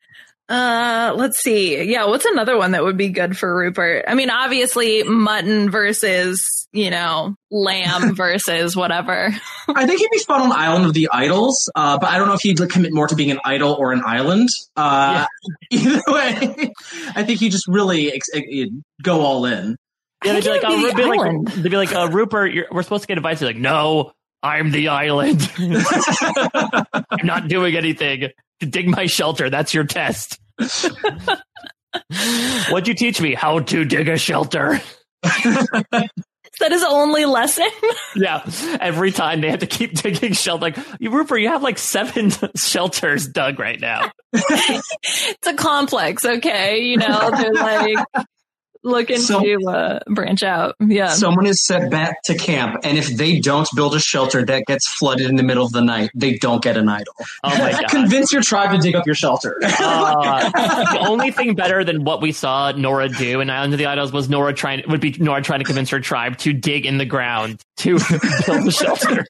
uh, let's see. Yeah, what's another one that would be good for Rupert? I mean, obviously, mutton versus, you know, lamb versus whatever. I think he'd be fun on Island of the Idols, uh, but I don't know if he'd commit more to being an idol or an island. Uh, Either way, I think he'd just really ex- ex- go all in. Yeah, they'd be like, oh, be like, they'd be like, uh, Rupert, you're, we're supposed to get advice. He's like, no, I'm the island. I'm not doing anything. To dig my shelter. That's your test. What'd you teach me? How to dig a shelter. Is that his only lesson? Yeah. Every time they have to keep digging shelter. Like, Rupert, you have like seven shelters dug right now. it's a complex, okay? You know, they're like looking So- to uh, branch out. Yeah. Someone is sent back to camp, and if they don't build a shelter that gets flooded in the middle of the night, they don't get an idol. Oh my God. Convince your tribe to dig up your shelter. Uh, the only thing better than what we saw Noura do in Island of the Idols was Noura trying would be Noura trying to convince her tribe to dig in the ground to build a shelter.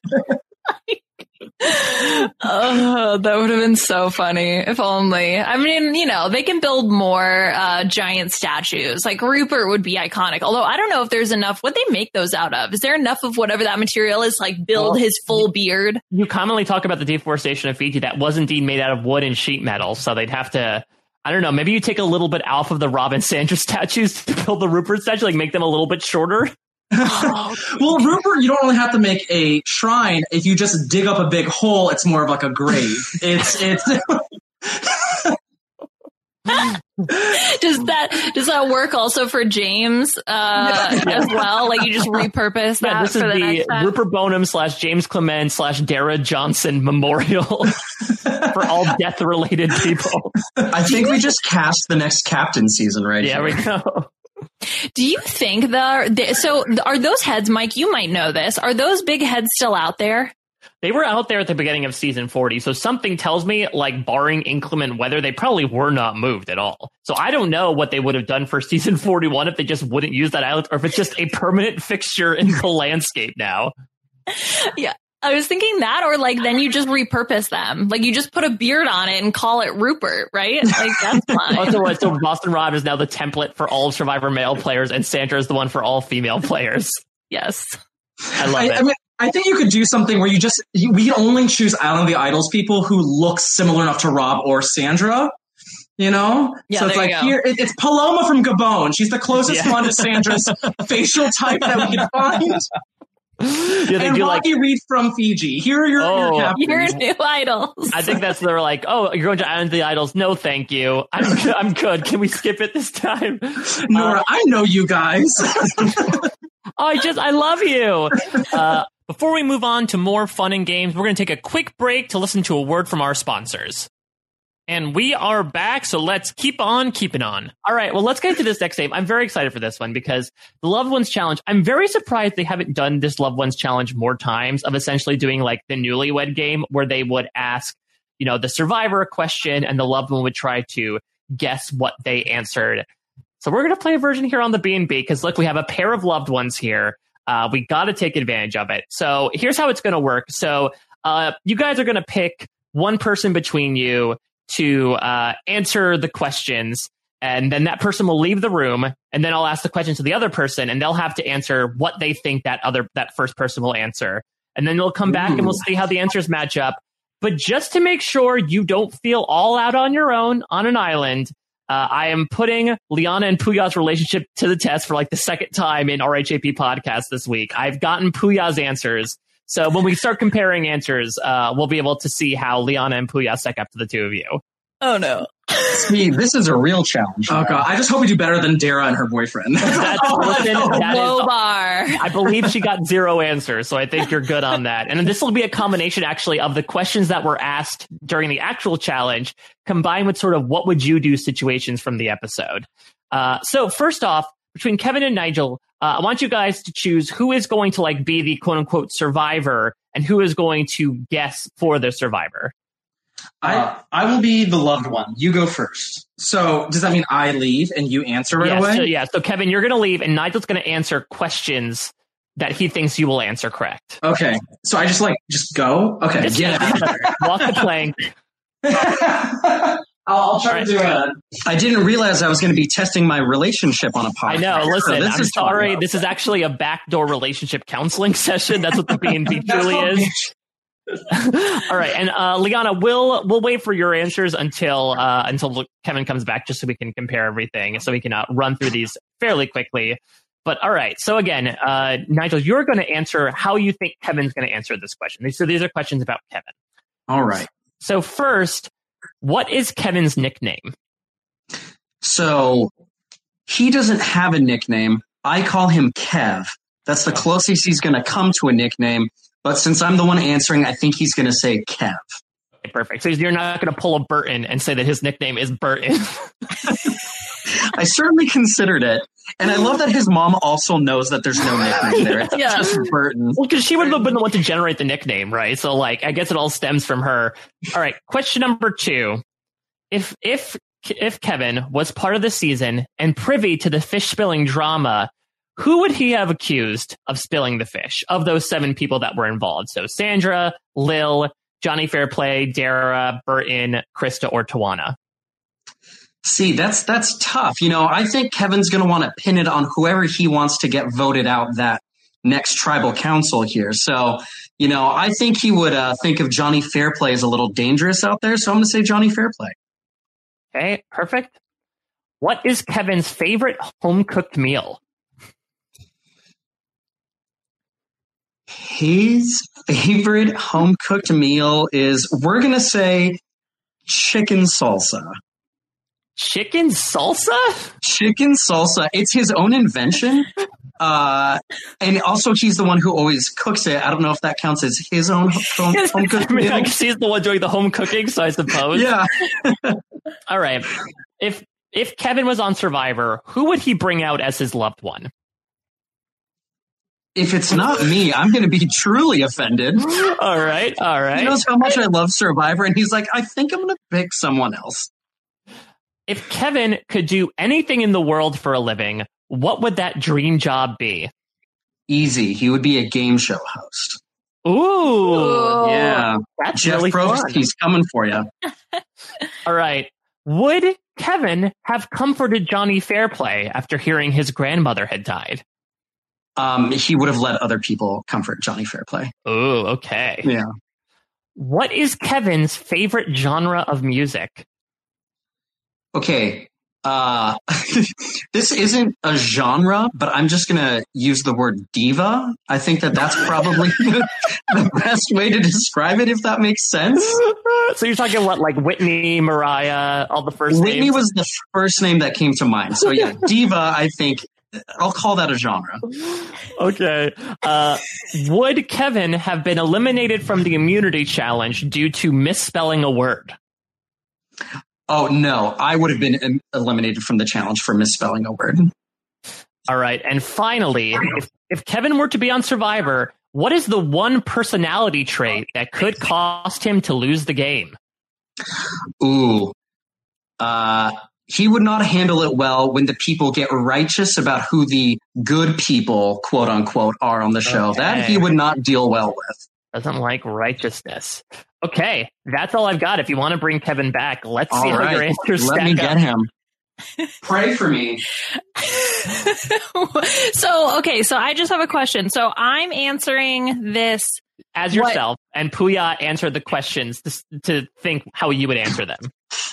Oh, that would have been so funny if only. I mean, you know, they can build more uh, giant statues. Like Rupert would be iconic. Although I don't know if there's enough. What they make those out of? Is there enough of whatever that material is? Like build well, his full beard. You commonly talk about the deforestation of Fiji. That was indeed made out of wood and sheet metal, so they'd have to. I don't know. Maybe you take a little bit off of the Robin Sandra statues to build the Rupert statue, like make them a little bit shorter. well, Rupert, you don't really have to make a shrine. If you just dig up a big hole, it's more of like a grave. It's it's. does that does that work also for James uh, yeah. as well? Like you just repurpose that yeah, this is the, the Rupert Boneham slash James Clement slash Darrah Johnston memorial for all death related people. I think we just cast the next captain season right yeah, here. we go. Do you think the so are those heads, Mike? You might know this. Are those big heads still out there? They were out there at the beginning of season 40, so something tells me, like, barring inclement weather, they probably were not moved at all. So I don't know what they would have done for season 41 if they just wouldn't use that island, or if it's just a permanent fixture in the landscape now. Yeah. I was thinking that, or like then you just repurpose them. Like you just put a beard on it and call it Rupert, right? Like that's fine. also, so Boston Rob is now the template for all Survivor male players, and Sandra is the one for all female players. Yes, I love I, it. I, mean, I think you could do something where you just we only choose Island of the Idols people who look similar enough to Rob or Sandra. You know, yeah, so it's like here it, it's Paloma from Gabon. She's the closest yeah. one to Sandra's facial type that we can find. Yeah, they and do Rocky like, Reid from Fiji. Here are your, oh, your captains. Your new idols. I think that's where they're like, oh, you're going to Island of the Idols. No, thank you. I'm good. I'm good. Can we skip it this time? Noura, uh, I know you guys. oh, I just I love you. Uh, before we move on to more fun and games, we're going to take a quick break to listen to a word from our sponsors. And we are back, so let's keep on keeping on. All right, well, let's get into this next game. I'm very excited for this one because the Loved Ones Challenge, I'm very surprised they haven't done this Loved Ones Challenge more times of essentially doing like the newlywed game where they would ask, you know, the survivor a question and the loved one would try to guess what they answered. So we're going to play a version here on the B&B because look, we have a pair of loved ones here. Uh, we got to take advantage of it. So here's how it's going to work. So uh, you guys are going to pick one person between you to uh, answer the questions. And then that person will leave the room, and then I'll ask the question to the other person, and they'll have to answer what they think that other that first person will answer. And then they'll come back and we'll see how the answers match up. But just to make sure you don't feel all out on your own on an island, uh, I am putting Liana and Puya's relationship to the test for like the second time in RHAP podcast this week. I've gotten Puya's answers. So when we start comparing answers, uh, we'll be able to see how Liana and Puya stack up to the two of you. Oh no. See, this is a real challenge. Oh god, I just hope we do better than Darrah and her boyfriend. That's listen, that low is, bar. I believe she got zero answers, so I think you're good on that. And this will be a combination actually of the questions that were asked during the actual challenge, combined with sort of what would you do situations from the episode. Uh, so first off, between Kevin and Nigel, uh, I want you guys to choose who is going to like be the quote unquote survivor and who is going to guess for the survivor. I I will be the loved one. You go first. So does that mean I leave and you answer right yeah, away? So, yeah. So Kevin, you're going to leave, and Nigel's going to answer questions that he thinks you will answer correct. Okay. So I just like just go. Okay. Just yeah. Walk the plank. I'll, I'll, try right. to do it. I didn't realize I was going to be testing my relationship on a podcast. I know. Listen, so I'm sorry. This is actually a backdoor relationship counseling session. That's what the B and B truly is. All right, and uh, Liana, we'll we'll wait for your answers until uh, until Kevin comes back, just so we can compare everything, so we can uh, run through these fairly quickly. But all right, so again, uh, Nigel, you're going to answer how you think Kevin's going to answer this question. So these are questions about Kevin. All right. So first, what is Kevin's nickname? So he doesn't have a nickname. I call him Kev. That's the closest he's going to come to a nickname. But since I'm the one answering, I think he's going to say Kev. Okay, perfect. So you're not going to pull a Burton and say that his nickname is Burton. I certainly considered it. And I love that his mom also knows that there's no nickname there. It's yeah. just Burton. Well, because she would have been the one to generate the nickname, right? So, like, I guess it all stems from her. All right. Question number two. If, if, if Kevin was part of the season and privy to the fish spilling drama, who would he have accused of spilling the fish of those seven people that were involved? So Sandra, Lill, Jonny Fairplay, Darrah, Burton, Christa, or Tijuana? See, that's that's tough. You know, I think Kevin's going to want to pin it on whoever he wants to get voted out that next tribal council here. So, you know, I think he would uh, think of Jonny Fairplay as a little dangerous out there. So I'm going to say Jonny Fairplay. Okay, perfect. What is Kevin's favorite home cooked meal? His favorite home cooked meal is, we're going to say, chicken salsa. Chicken salsa? Chicken salsa. It's his own invention. Uh, and also, he's the one who always cooks it. I don't know if that counts as his own home, home I mean, meal. He's the one doing the home cooking, so I suppose. Yeah. All right. If if Kevin was on Survivor, who would he bring out as his loved one? If it's not me, I'm going to be truly offended. all right, all right. He knows how much I love Survivor, and he's like, I think I'm going to pick someone else. If Kevin could do anything in the world for a living, what would that dream job be? Easy. He would be a game show host. Ooh, Yeah. that's Jeff really Probst, fun. he's coming for you. All right. Would Kevin have comforted Jonny Fairplay after hearing his grandmother had died? Um, he would have let other people comfort Jonny Fairplay. Ooh, okay. Yeah. What is Kevin's favorite genre of music? Okay. Uh, this isn't a genre, but I'm just going to use the word diva. I think that that's probably the, the best way to describe it, if that makes sense. So you're talking what, like Whitney, Mariah, all the first Whitney names? was the first name that came to mind. So yeah, diva, I think I'll call that a genre. Okay. Uh, would Kevin have been eliminated from the immunity challenge due to misspelling a word? Oh no, I would have been eliminated from the challenge for misspelling a word. All right. And finally, if, if Kevin were to be on Survivor, what is the one personality trait that could cost him to lose the game? Ooh. Uh, he would not handle it well when the people get righteous about who the good people, quote unquote, are on the show. That he would not deal well with. Doesn't like righteousness. Okay, that's all I've got. If you want to bring Kevin back, let's see All how your answers let stack me up. get him. Pray for me. so okay, so I just have a question. So I'm answering this. As What- yourself, and Puya answered the questions to, to think how you would answer them.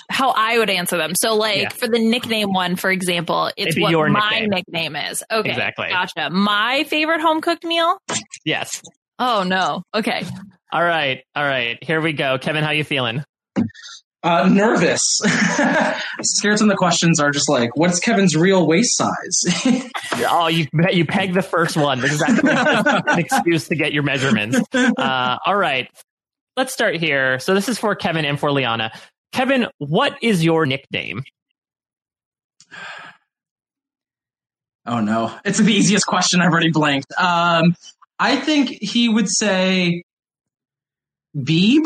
How I would answer them. So, like Yeah. for the nickname one, for example, it's It'd what your my nickname. nickname is. Okay, Exactly. Gotcha. My favorite home cooked meal. Yes. Oh no. Okay. All right. All right. Here we go. Kevin, how you feeling? Uh, nervous. Scared some of the questions are just like, what's Kevin's real waist size? Oh, you you pegged the first one. This is actually an excuse to get your measurements. Uh, all right. Let's start here. So this is for Kevin and for Liana. Kevin, what is your nickname? oh no, it's the easiest question. I've already blanked. Um, I think he would say Beeb,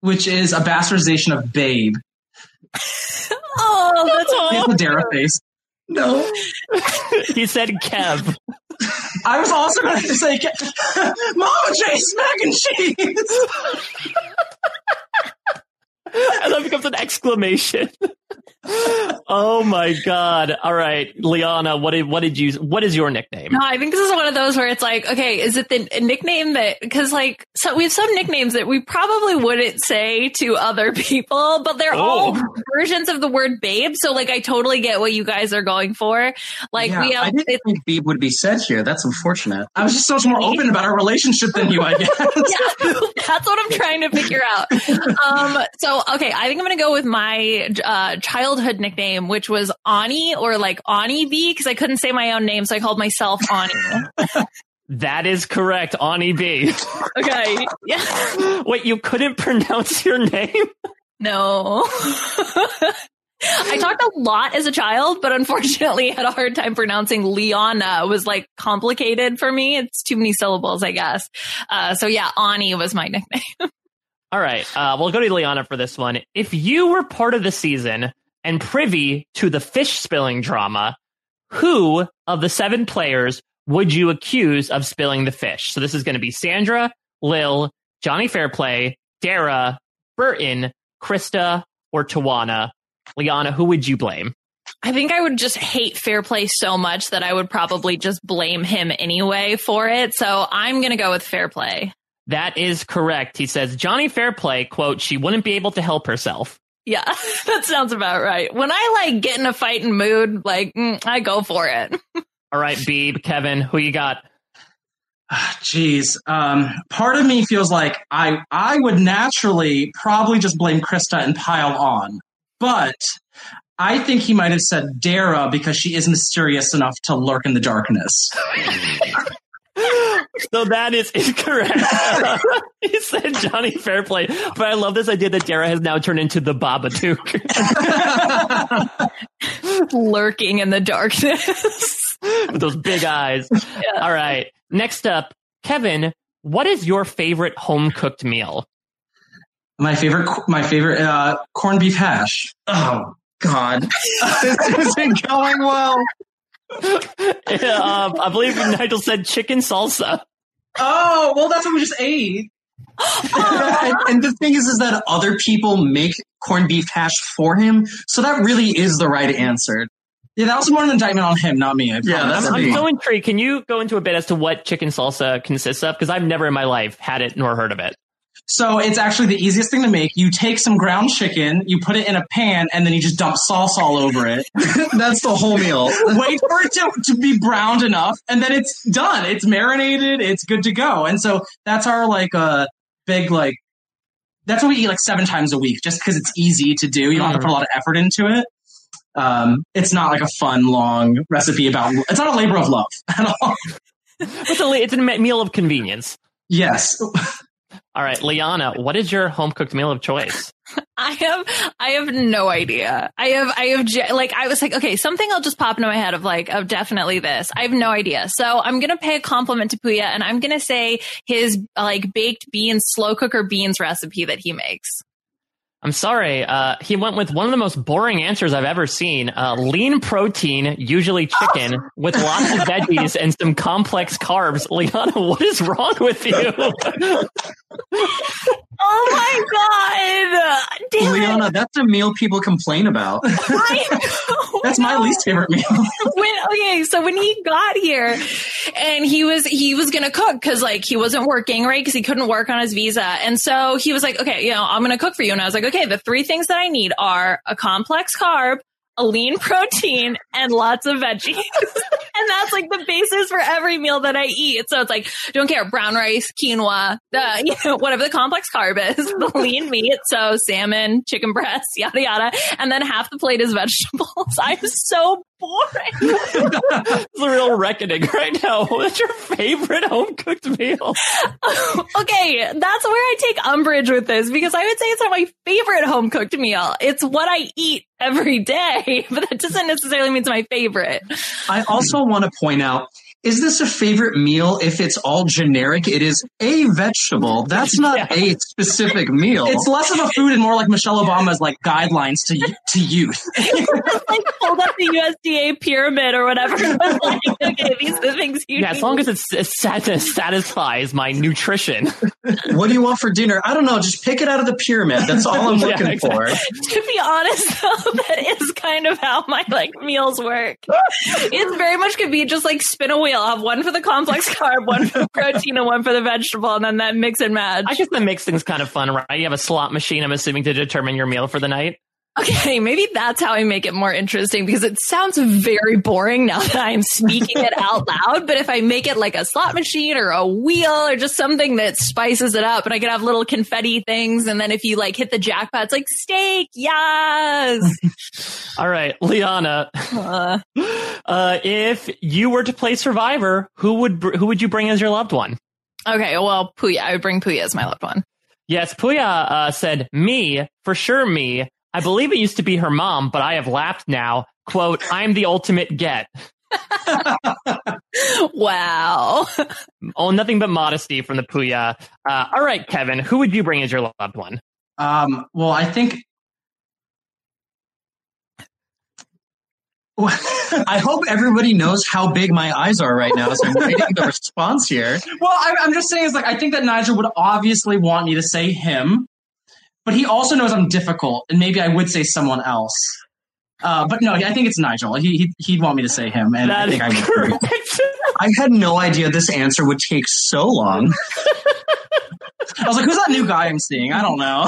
which is a bastardization of Babe. Oh, that's He has a Darrah face. No, he said Kev. I was also going to say Mama Chase mac and cheese. and that becomes an exclamation. oh my god! All right, Liana, what did what did you? What is your nickname? No, I think this is one of those where it's like, okay, is it the nickname that because like so we have some nicknames that we probably wouldn't say to other people, but they're all Oh. versions of the word babe. So like, I totally get what you guys are going for. Like Yeah, we I didn't It, think babe would be said here. That's unfortunate. I was just so much more open about our relationship than you, I guess. yeah, that's what I'm trying to figure out. Um, so okay, I think I'm gonna go with my uh, childhood nickname, which was Ani or like Ani B, because I couldn't say my own name, so I called myself Ani. That is correct, Ani B. okay, yeah. Wait, you couldn't pronounce your name? No. I talked a lot as a child, but unfortunately had a hard time pronouncing Liana. It was like complicated for me. It's too many syllables, I guess. Uh, so yeah, Ani was my nickname. All right, uh, we'll go to Liana for this one. If you were part of the season and privy to the fish spilling drama, who of the seven players would you accuse of spilling the fish? So this is going to be Sandra, Lill, Jonny Fairplay, Darrah, Burton, Christa, or Tijuana. Liana, who would you blame? I think I would just hate Fairplay so much that I would probably just blame him anyway for it. So I'm going to go with Fairplay. That is correct. He says Jonny Fairplay, quote, she wouldn't be able to help herself. Yeah, that sounds about right. When I like get in a fighting mood, like mm, I go for it. All right, Beeb, Kevin, who you got? Jeez, um, part of me feels like I I would naturally probably just blame Christa and pile on, but I think he might have said Darrah because she is mysterious enough to lurk in the darkness. so that is incorrect. he said Jonny Fairplay, but I love this idea that Darrah has now turned into the Baba Babadook, lurking in the darkness with those big eyes. Yeah. All right, next up, Kevin. What is your favorite home cooked meal? My favorite, my favorite uh, corned beef hash. Oh God, this isn't going well. Yeah, um, I believe Nigel said chicken salsa. Oh, well, that's what we just ate. and, and, the thing is, is that other people make corned beef hash for him, so that really is the right answer. Yeah, that was more an indictment on him, not me. I yeah, that's I'm, I'm so intrigued. Can you go into a bit as to what chicken salsa consists of? Because I've never in my life had it nor heard of it. So it's actually the easiest thing to make. You take some ground chicken, you put it in a pan, and then you just dump sauce all over it. That's the whole meal. Wait for it to, to be browned enough, and then it's done. It's marinated. It's good to go. And so that's our like uh big like that's what we eat like seven times a week, just because it's easy to do. You don't have to put a lot of effort into it. Um, it's not like a fun long recipe about. It's not a labor of love at all. it's a it's a meal of convenience. Yes. All right, Liana, what is your home cooked meal of choice? I have, I have no idea. I have, I have, like, I was like, okay, something I'll just pop into my head of like, of definitely this. I have no idea. So I'm to pay a compliment to Puya and I'm to say his like baked beans, slow cooker beans recipe that he makes. I'm sorry. Uh, he went with one of the most boring answers I've ever seen. Uh, lean protein, usually chicken, with lots of veggies and some complex carbs. Liana, what is wrong with you? oh my god! Damn Liana, that's a meal people complain about. that's my least favorite meal. when, okay, so when he got here, and he was he was gonna cook because like he wasn't working right because he couldn't work on his visa, and so he was like, okay, you know, I'm gonna cook for you, and I was like, okay okay, the three things that I need are a complex carb, a lean protein, and lots of veggies. and that's like the basis for every meal that I eat. So it's like, don't care, brown rice, quinoa, the, you know, whatever the complex carb is, the lean meat. So salmon, chicken breasts, yada, yada. And then half the plate is vegetables. I'm so boring. it's a real reckoning right now. What's your favorite home cooked meal? okay, that's where I take umbrage with this because I would say it's not my favorite home cooked meal. It's what I eat every day, but that doesn't necessarily mean it's my favorite. I also want to point out is this a favorite meal if it's all generic? It is a vegetable. That's not yeah. a specific meal. It's less of a food and more like Michelle Obama's like guidelines to to youth. like pulled up the USDA pyramid or whatever. like, okay, these are the things you. Yeah, need. as long as it satisfies my nutrition. what do you want for dinner? I don't know. Just pick it out of the pyramid. That's all I'm looking yeah, exactly. for. To be honest, though, that is kind of how my like meals work. It very much could be just like spin a wheel I'll have one for the complex carb, one for the protein, and one for the vegetable, and then that mix and match. I guess that makes things kind of fun, right? You have a slot machine, I'm assuming, to determine your meal for the night. Okay, maybe that's how I make it more interesting because it sounds very boring now that I'm speaking it out loud. But if I make it like a slot machine or a wheel or just something that spices it up and I can have little confetti things. And then if you like hit the jackpot, it's like steak. Yes. All right, Liana. Uh, uh, if you were to play Survivor, who would, who would you bring as your loved one? Okay, well, Puya. I would bring Puya as my loved one. Yes, Puya uh, said me, for sure me. I believe it used to be her mom, but I have laughed now. Quote, I'm the ultimate get. wow. Oh, nothing but modesty from the Puya. Uh, all right, Kevin, who would you bring as your loved one? Um, well, I think. I hope everybody knows how big my eyes are right now. So I'm waiting the response here. Well, I, I'm just saying, it's like I think that Nigel would obviously want me to say him but he also knows I'm difficult, and maybe I would say someone else. Uh, but no, I think it's Nigel. He, he he'd want me to say him, and That I think I would. I had no idea this answer would take so long. I was like, "Who's that new guy I'm seeing?" I don't know.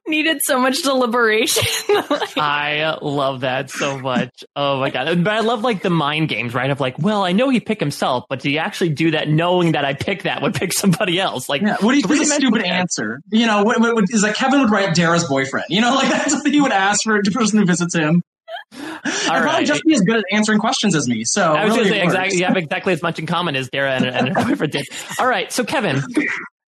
Needed so much deliberation. I love that so much. Oh my god! But I love like the mind games, right? Of like, well, I know he picked himself, but do you actually do that knowing that I picked that would pick somebody else? Like, Yeah, what do you think a stupid that. answer? You know, what, what, what, is like Kevin would write Darrah's boyfriend. You know, like that's what he would ask for the person who visits him. All and probably just be as good at answering questions as me. So I was really say exactly. You have exactly as much in common as Darrah and, and her boyfriend did. All right, so Kevin,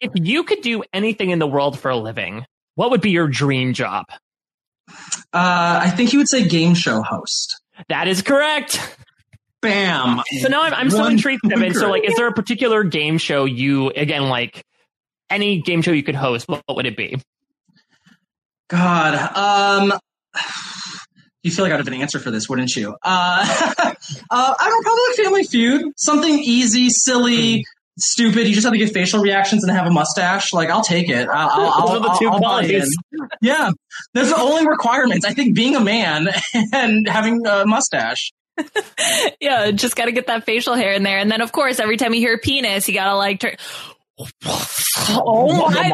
if you could do anything in the world for a living, what would be your dream job? Uh, I think he would say game show host. That is correct. Bam. So now I'm, I'm so intrigued, Kevin. So, like, is there a particular game show you again like? Any game show you could host, what, what would it be? God, um, you feel like I'd have an answer for this, wouldn't you? Uh, uh, I don't know, probably like Family Feud. Something easy, silly, stupid. You just have to get facial reactions and have a mustache. Like, I'll take it. I'll, I'll, Those are the I'll- two I'll buy qualities. in. Yeah, there's the only requirements. I think being a man and having a mustache. yeah, just got to get that facial hair in there, and then of course, every time you hear penis, you gotta like turn. Oh my!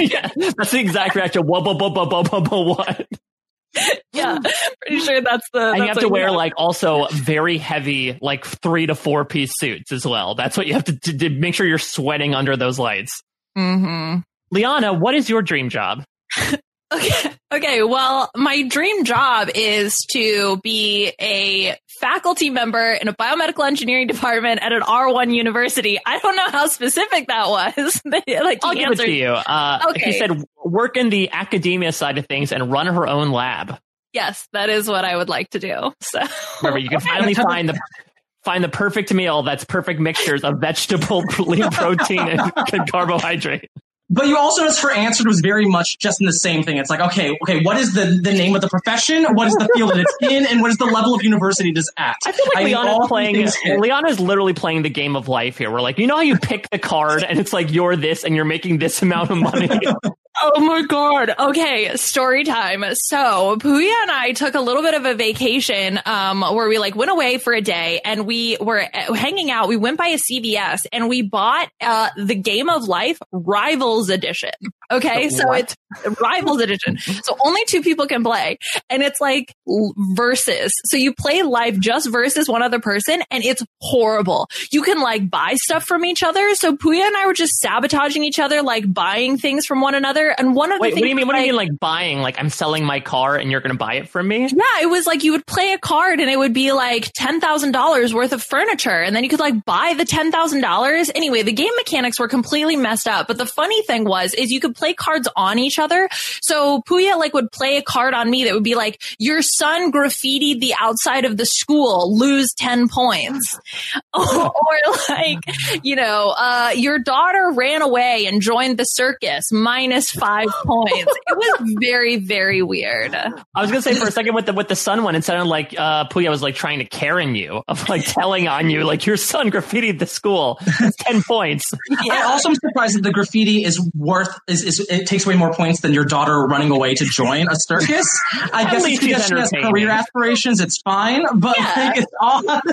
yeah, that's the exact reaction. What? yeah, pretty sure that's the. And you have to wear like also very heavy, like three to four piece suits as well. That's what you have to, to, to make sure you're sweating under those lights. Mhm. Liana, what is your dream job? Okay. Okay. Well, my dream job is to be a faculty member in a biomedical engineering department at an R1 university. I don't know how specific that was. like I'll give it to you. Uh, Okay. He said work in the academia side of things and run her own lab. Yes, that is what I would like to do. So Remember, you can finally find the find the perfect meal that's perfect mixtures of vegetable, lean protein, and carbohydrate. But you also notice her answer was very much just in the same thing. It's like, okay, okay, what is the, the name of the profession? What is the field that it's in? And what is the level of university it is at? I feel like all Liana's playing. Liana's literally playing the game of life here. We're like, you know how you pick the card and it's like you're this and you're making this amount of money. Oh my god. Okay, story time. So Puya and I took a little bit of a vacation, um, where we like went away for a day and we were uh, hanging out. We went by a CVS and we bought uh the Game of Life Rivals Edition. Okay, so what? it's Rivals Edition. So only two people can play, and it's like versus. So you play live just versus one other person, and it's horrible. You can like buy stuff from each other. So Puya and I were just sabotaging each other, like buying things from one another. And one of the Wait, what do you mean? What do you mean, like buying? Like I'm selling my car and you're going to buy it from me? Yeah, it was like you would play a card and it would be like $10,000 worth of furniture. And then you could like buy the $10,000. Anyway, the game mechanics were completely messed up. But the funny thing was, is you could play cards on each other. So Puya like would play a card on me that would be like, your son graffitied the outside of the school, lose 10 points. or like, you know, uh, your daughter ran away and joined the circus, minus five points. It was very, very weird. I was going to say for a second with the with the sun one, it sounded like uh, Puya was like trying to Karen you of like telling on you like your son graffitied the school. It's ten points. I also am surprised that the graffiti is worth is, is it takes way more points than your daughter running away to join a circus. I guess least if she has, she has entertaining. career aspirations, it's fine. But Yeah. like, it's odd.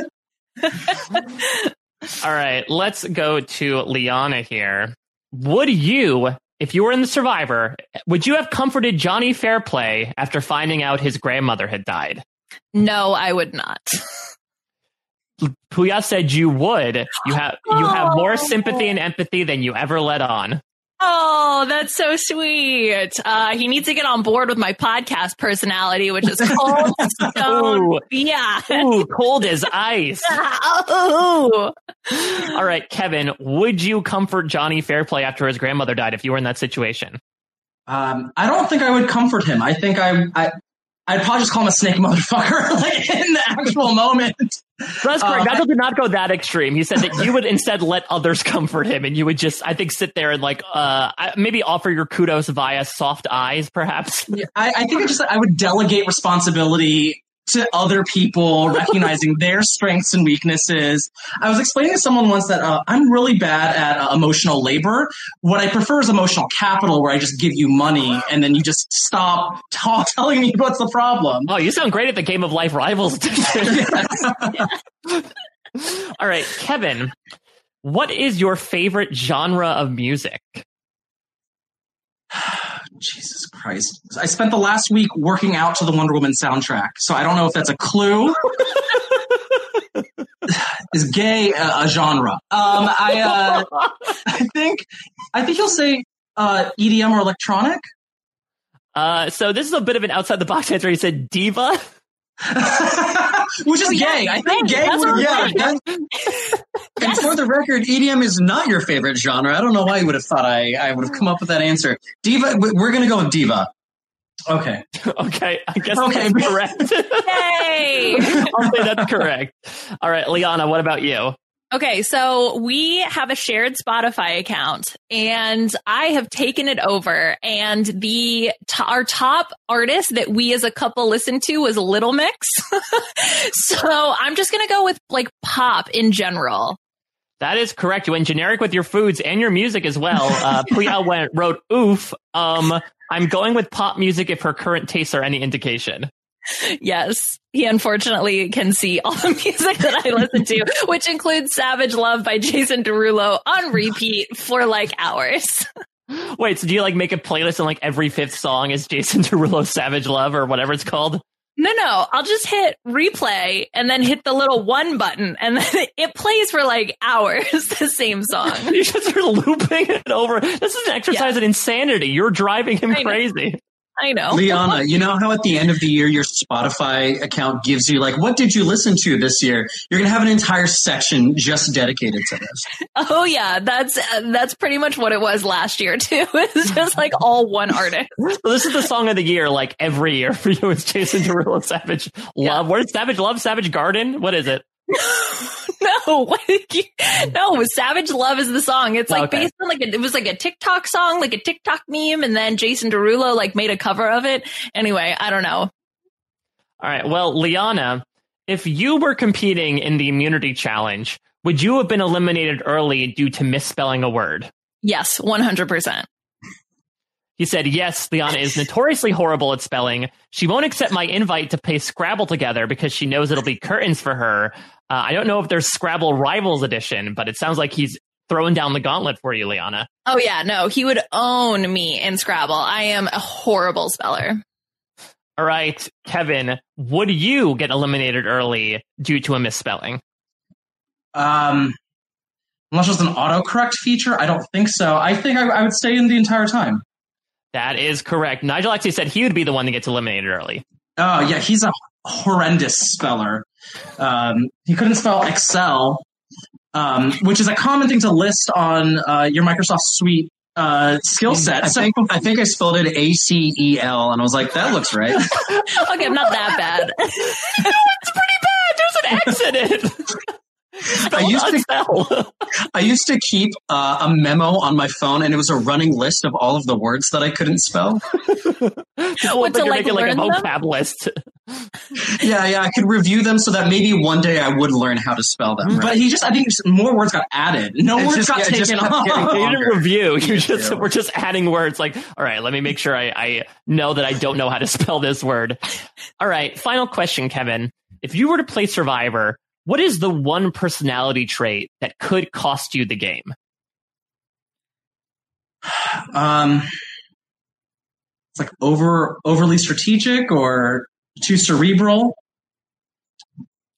All right, let's go to Liana here. Would you, if you were in the Survivor, would you have comforted Jonny Fairplay after finding out his grandmother had died? No, I would not. Puya said you would. You have you have more sympathy and empathy than you ever let on. Oh, that's so sweet. Uh, he needs to get on board with my podcast personality, which is cold stone. Ooh. Yeah. Ooh, cold as ice. oh. All right, Kevin, would you comfort Jonny Fairplay after his grandmother died if you were in that situation? Um, I don't think I would comfort him. I think I, I I'd probably just call him a snake motherfucker, like in the actual moment. That's correct. Uh, Nigel did not go that extreme. He said that you would instead let others comfort him, and you would just, I think, sit there and like, uh, maybe offer your kudos via soft eyes, perhaps. I, I think I just I would delegate responsibility to other people, recognizing their strengths and weaknesses. I was explaining to someone once that uh, I'm really bad at uh, emotional labor. What I prefer is emotional capital, where I just give you money and then you just stop talk, telling me what's the problem. Oh, you sound great at the Game of Life Rivals. All right, Kevin, what is your favorite genre of music? Jesus Christ. I spent the last week working out to the Wonder Woman soundtrack, so I don't know if that's a clue. is gay a, a genre? Um, I, uh, I think, I think you'll say uh, EDM or electronic. Uh, so this is a bit of an outside the box answer. He said diva. Which is oh, gay. I think gay would, yeah. and for the record, EDM is not your favorite genre. I don't know why you would have thought I, I would have come up with that answer. Diva, we're going to go with diva. Okay. okay. I guess okay. that's correct. Yay! I'll say that's correct. All right, Liana, what about you? Okay, so we have a shared Spotify account and I have taken it over and the our top artist that we as a couple listened to was Little Mix. so I'm just going to go with like pop in general. That is correct. You went generic with your foods and your music as well. Uh, went wrote oof. Um, I'm going with pop music if her current tastes are any indication yes, he unfortunately can see all the music that I listen to, which includes Savage Love by Jason Derulo on repeat for like hours. Wait, so do you like make a playlist and like every fifth song is Jason Derulo Savage Love or whatever it's called? No, no, I'll just hit replay and then hit the little one button and then it plays for like hours, the same song. you just are looping it over. This is an exercise yeah. in insanity. You're driving him crazy. I know. Liana, you know how at the end of the year your Spotify account gives you like what did you listen to this year? You're going to have an entire section just dedicated to this. Oh yeah, that's uh, that's pretty much what it was last year too. It's just like all one artist. Well, this is the song of the year like every year for you it's Jason Derulo Savage Love. Yeah. What is Savage Love? Savage Garden? What is it? no, no, Savage Love is the song. It's like okay. based on like a, it was like a TikTok song, like a TikTok meme, and then Jason Derulo like made a cover of it. Anyway, I don't know. All right. Well, Liana, if you were competing in the immunity challenge, would you have been eliminated early due to misspelling a word? Yes, 100%. He said, Yes, Liana is notoriously horrible at spelling. She won't accept my invite to play Scrabble together because she knows it'll be curtains for her. Uh, I don't know if there's Scrabble Rivals Edition, but it sounds like he's throwing down the gauntlet for you, Liana. Oh, yeah. No, he would own me in Scrabble. I am a horrible speller. All right, Kevin, would you get eliminated early due to a misspelling? Um, unless there's an autocorrect feature, I don't think so. I think I, I would stay in the entire time. That is correct. Nigel actually said he would be the one that gets eliminated early. Oh yeah, he's a horrendous speller. Um, he couldn't spell Excel, um, which is a common thing to list on uh, your Microsoft Suite uh, skill set. I think I think I spelled it A C E L, and I was like, that looks right. okay, I'm not that bad. no, it's pretty bad. There's an X in it. I used to I used to keep uh, a memo on my phone, and it was a running list of all of the words that I couldn't spell. what, to like, like a vocab list. yeah, yeah, I could review them so that maybe one day I would learn how to spell them. Right? But he just, I think more words got added. No it's words just, got yeah, taken off. You didn't review. You just, we're just adding words. Like, all right, let me make sure I, I know that I don't know how to spell this word. All right, final question, Kevin. If you were to play Survivor, what is the one personality trait that could cost you the game? Um, it's like over overly strategic or too cerebral.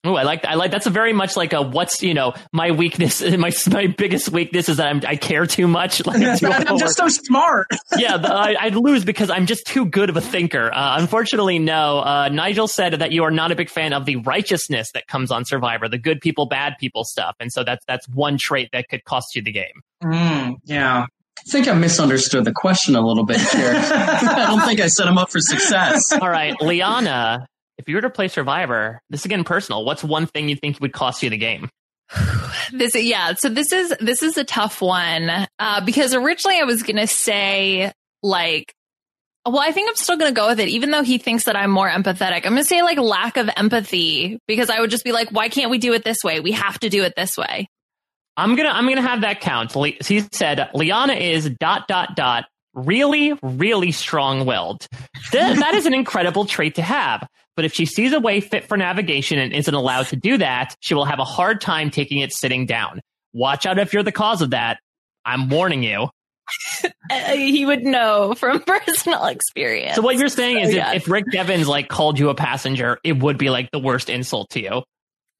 Oh, I like I like that's a very much like a what's you know my weakness my my biggest weakness is that I'm, i care too much. Like I'm just so smart. yeah, the, I, would lose because I'm just too good of a thinker. Uh, unfortunately, no. Uh, Nigel said that you are not a big fan of the righteousness that comes on Survivor, the good people, bad people stuff, and so that's that's one trait that could cost you the game. Mm, yeah. I think I misunderstood the question a little bit here. I don't think I set him up for success. All right, Liana, if you were to play Survivor, this is again personal. What's one thing you think would cost you the game? this yeah so this is this is a tough one uh, because originally i was gonna say like Well, I think I'm still going to go with it, even though he thinks that I'm more empathetic. I'm going to say like lack of empathy because I would just be like, why can't we do it this way? We have to do it this way. I'm gonna I'm gonna have that count. He said Liana is dot dot dot really really strong willed. Th- that is an incredible trait to have. But if she sees a way fit for navigation and isn't allowed to do that, she will have a hard time taking it sitting down. Watch out if you're the cause of that. I'm warning you. Uh, he would know from personal experience. So what you're saying is, if, if Rick Devens like called you a passenger, it would be like the worst insult to you.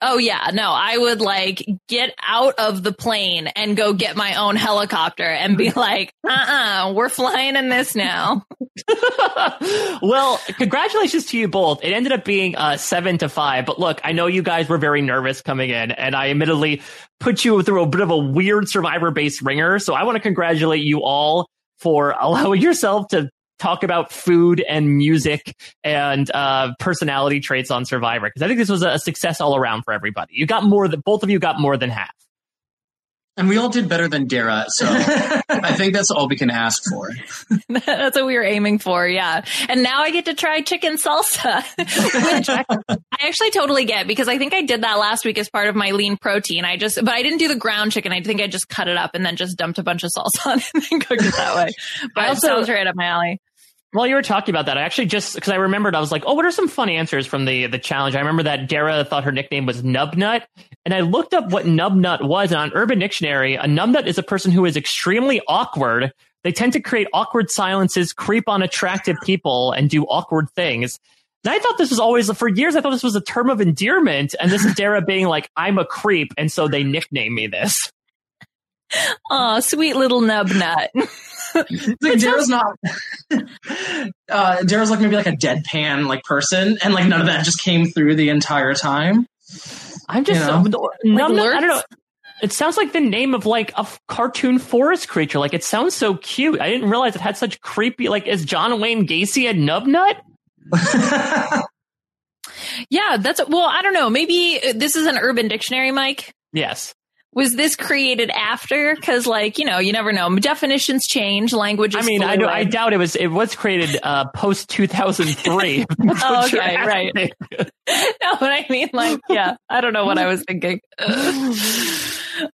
Oh yeah, no, I would like get out of the plane and go get my own helicopter and be like, uh-uh, we're flying in this now. well, congratulations to you both. It ended up being uh, seven to five, but look, I know you guys were very nervous coming in and I admittedly put you through a bit of a weird survivor based ringer. So I want to congratulate you all for allowing yourself to talk about food and music and uh, personality traits on Survivor because I think this was a success all around for everybody. You got more than both of you got more than half. And we all did better than Darrah, so I think that's all we can ask for. that's what we were aiming for, yeah. And now I get to try chicken salsa, which I, I actually totally get because I think I did that last week as part of my lean protein. I just, but I didn't do the ground chicken. I think I just cut it up and then just dumped a bunch of salsa on it and then cooked it that way. But also, it sounds right up my alley. While you were talking about that, I actually just because I remembered, I was like, "Oh, what are some fun answers from the the challenge?" I remember that Darrah thought her nickname was Nubnut, and I looked up what Nubnut was, and on Urban Dictionary, a Nubnut is a person who is extremely awkward. They tend to create awkward silences, creep on attractive people, and do awkward things. And I thought this was always for years. I thought this was a term of endearment, and this is Darrah being like, "I'm a creep," and so they nickname me this. Oh, sweet little Nubnut. like Darrah's not. uh, Darrah's like maybe like a deadpan like person, and like none of that just came through the entire time. I'm just you know? no, like I don't know. It sounds like the name of like a cartoon forest creature. Like it sounds so cute. I didn't realize it had such creepy. Like is John Wayne Gacy a nub nut? yeah, that's well. I don't know. Maybe this is an Urban Dictionary, Mike. Yes was this created after? Because, like, you know, you never know. Definitions change, languages. I mean, I, do, I, doubt it was. It was created uh, post two thousand three. oh, okay, right. no, but I mean, like, yeah, I don't know what I was thinking.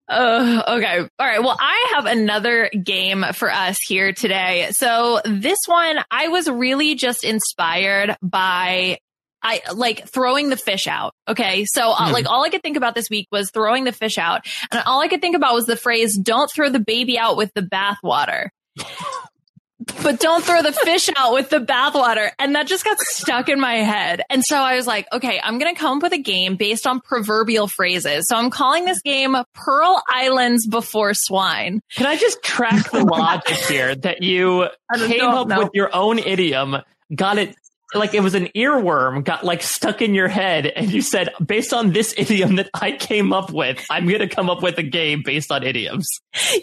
Uh, okay. All right. Well, I have another game for us here today. So this one, I was really just inspired by I like throwing the fish out. Okay. So uh, mm. like all I could think about this week was throwing the fish out. And all I could think about was the phrase, don't throw the baby out with the bathwater. but don't throw the fish out with the bathwater. And that just got stuck in my head. And so I was like, okay, I'm going to come up with a game based on proverbial phrases. So I'm calling this game Pearl Islands Before Swine. Can I just track the logic here that you came up know. with your own idiom, got it like it was an earworm got like stuck in your head and you said based on this idiom that i came up with i'm going to come up with a game based on idioms.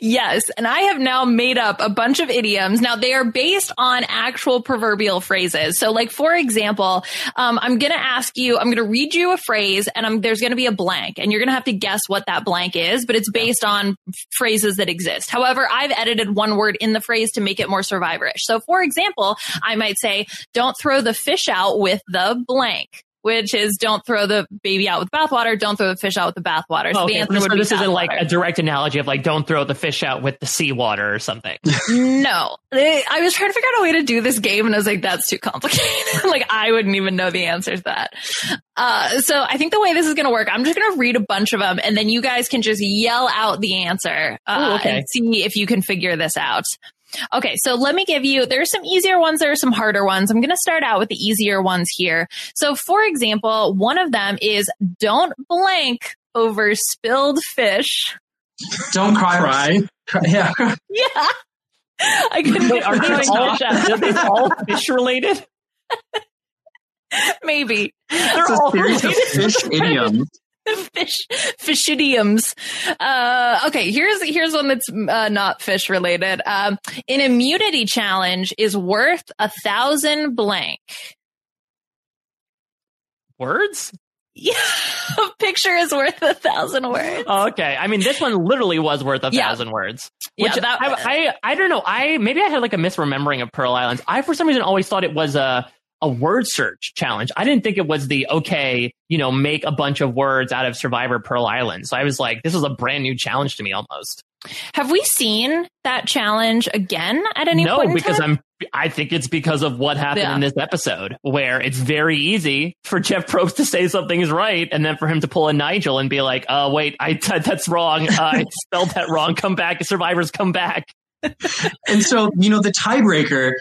Yes and i have now made up a bunch of idioms. Now they are based on actual proverbial phrases. So like for example um, i'm going to ask you i'm going to read you a phrase and I'm, there's going to be a blank and you're going to have to guess what that blank is but it's based on phrases that exist. However i've edited one word in the phrase to make it more survivorish. So for example i might say don't throw the fish out with the blank which is don't throw the baby out with bathwater, don't throw the fish out with the bathwater. So okay, the so this isn't like a direct analogy of like don't throw the fish out with the seawater or something. no, I was trying to figure out a way to do this game, and I was like, that's too complicated. like I wouldn't even know the answer to that. Uh, so I think the way this is going to work, I'm just going to read a bunch of them, and then you guys can just yell out the answer uh, Ooh, okay. and see if you can figure this out. Okay, so let me give you, there's some easier ones, there are some harder ones. I'm going to start out with the easier ones here. So for example, one of them is don't blank over spilled fish. Don't cry. Cry. Yeah. Yeah. I couldn't Wait, are these all, are these all fish related? Maybe. They're it's all series of fish idioms. fish fish idioms. Uh, okay, here's here's one that's uh, not fish related. Um, an immunity challenge is worth a thousand blank. Words? Yeah, a picture is worth a thousand words. Okay, I mean this one literally was worth a Yeah. thousand words. Yeah, Which that- I, I I don't know. I maybe I had like a misremembering of Pearl Islands. I for some reason always thought it was a a word search challenge. I didn't think it was the okay, you know, make a bunch of words out of Survivor Pearl Island. So I was like, this was a brand new challenge to me almost. Have we seen that challenge again at any no, point? in because time? I'm. I think it's because of what happened Yeah. in this episode, where it's very easy for Jeff Probst to say something is right, and then for him to pull a Nigel and be like, "Oh, wait, I that's wrong. Uh, I spelled that wrong. Come back, survivors, come back." And so, you know, the tiebreaker,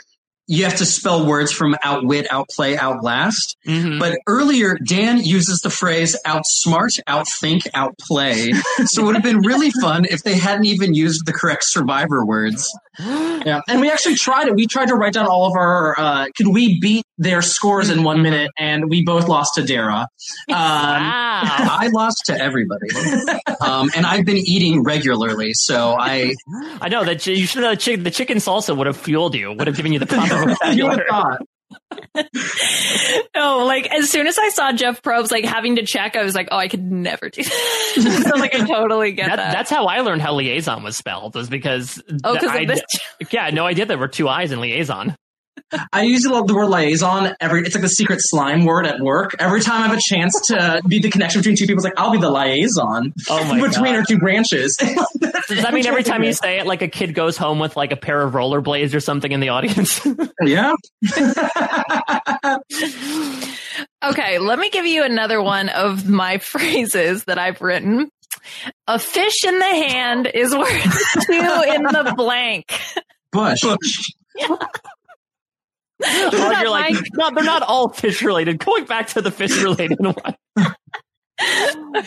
you have to spell words from outwit, outplay, outlast. Mhm. But earlier, Dan uses the phrase outsmart, outthink, outplay. So it would have been really fun if they hadn't even used the correct survivor words. Yeah, and we actually tried it. We tried to write down all of our. Uh, could we beat their scores in one minute? And we both lost to Darrah. Um, wow. I lost to everybody. Um, and I've been eating regularly. So I, I know that you should have the chicken salsa would have fueled you, would have given you the you would have thought. no, like as soon as I saw Jeff Probst like having to check, I was like, oh, I could never do that. so like I totally get That, that. that's how I learned how liaison was spelled, was because oh, because of this. yeah, no idea there were two eyes in liaison. I usually love the word liaison. Every it's like the secret slime word at work. Every time I have a chance to be the connection between two people, it's like I'll be the liaison Oh my between God. our two branches. Does that mean every time you say it, like a kid goes home with like a pair of rollerblades or something in the audience? yeah. Okay, let me give you another one of my phrases that I've written. A fish in the hand is worth two in the blank. Bush. Oh, not you're like, mine. no, they're not all fish related. Going back to the fish related one.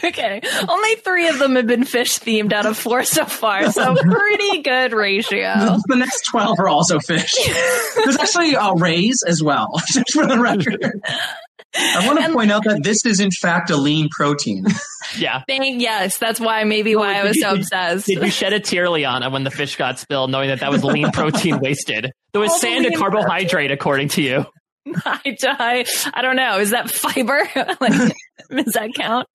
Okay, only three of them have been fish themed out of four so far, so pretty good ratio. The next 12 are also fish. There's actually uh, rays as well, just for the record. I want to point out that this is in fact a lean protein. Yeah. Thank yes, that's why maybe why I was you- so did- obsessed. Did you shed a tear, Liana, when the fish got spilled, knowing that that was lean protein wasted? There was All sand and lean carbohydrate, according to you. I, I, I don't know. Is that fiber? like, does that count?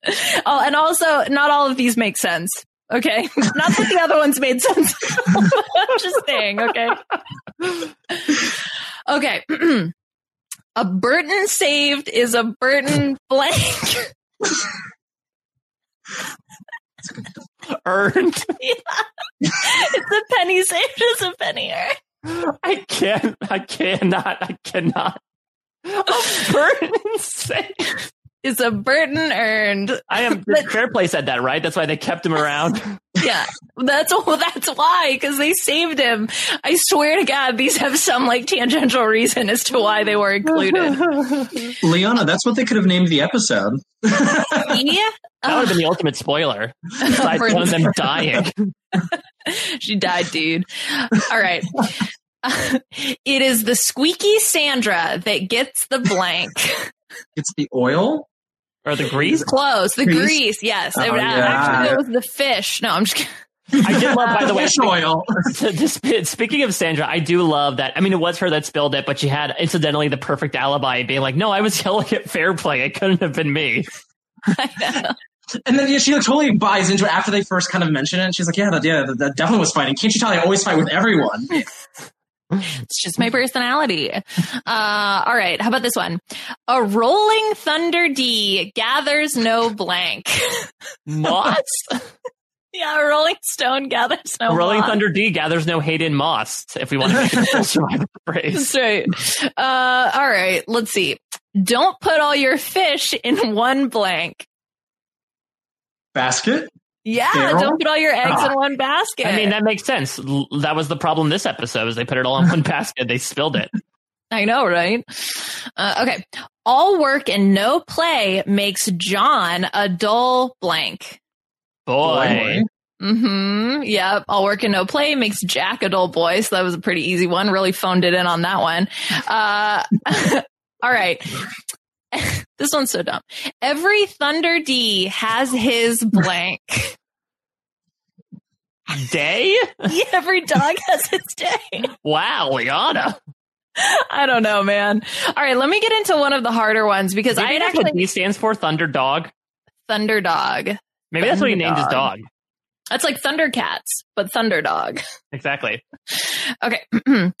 Oh, and also, not all of these make sense. Okay, not that the other ones made sense. I'm just saying. Okay. Okay. a Burton saved is a Burton blank. Earned. Yeah. it's a penny saved is a penny earned. I can't. I cannot. I cannot. A burden sake. Is a Burton earned. I am. But- Fairplay said that, right? That's why they kept him around. Yeah, that's well, that's why because they saved him. I swear to God, these have some like tangential reason as to why they were included. Liana, that's what they could have named the episode. yeah, That would have been the ultimate spoiler. Besides one of them dying. she died, dude. All right. it is the squeaky Sandra that gets the blank. It's the oil. Or the grease. Close. The Grease? grease. Yes. Oh, It- yeah. Actually, it was the fish. No, I'm just kidding. I did love, by the way, Fish oil. to- to sp- speaking of Sandra, I do love that. I mean, it was her that spilled it, but she had incidentally the perfect alibi, being like, "No, I was yelling at fair play. It couldn't have been me." And then yeah, she like, totally buys into it after they first kind of mention it. She's like, yeah, that, yeah, that, that definitely was fighting. Can't you tell I always fight with everyone? It's just my personality. Uh, all right. How about this one? A rolling thunder D gathers no blank. Moss. yeah, a rolling stone gathers no Rolling moss. Thunder D gathers no Hayden Moss. If we want to make a full survivor phrase. That's right. Uh, all right. Let's see. Don't put all your fish in one blank. Basket. Yeah, Barrel? don't put all your eggs Ah. in one basket. I mean, that makes sense. L- That was the problem this episode. Is they put it all in one basket. They spilled it. I know, right? Uh, okay. All work and no play makes John a dull blank. Boy. Mm-hmm. Yep. All work and no play makes Jack a dull boy. So that was a pretty easy one. Really phoned it in on that one. Uh, all right. this one's so dumb. Every Thunder D has his blank. Day? Every dog has its day. Wow, Liana. I don't know, man. All right, let me get into one of the harder ones because Maybe I that's actually what D stands for, Thunder Dog. Thunder Dog. Maybe that's what he named his dog. That's like Thundercats, but Thunderdog. Exactly. Okay.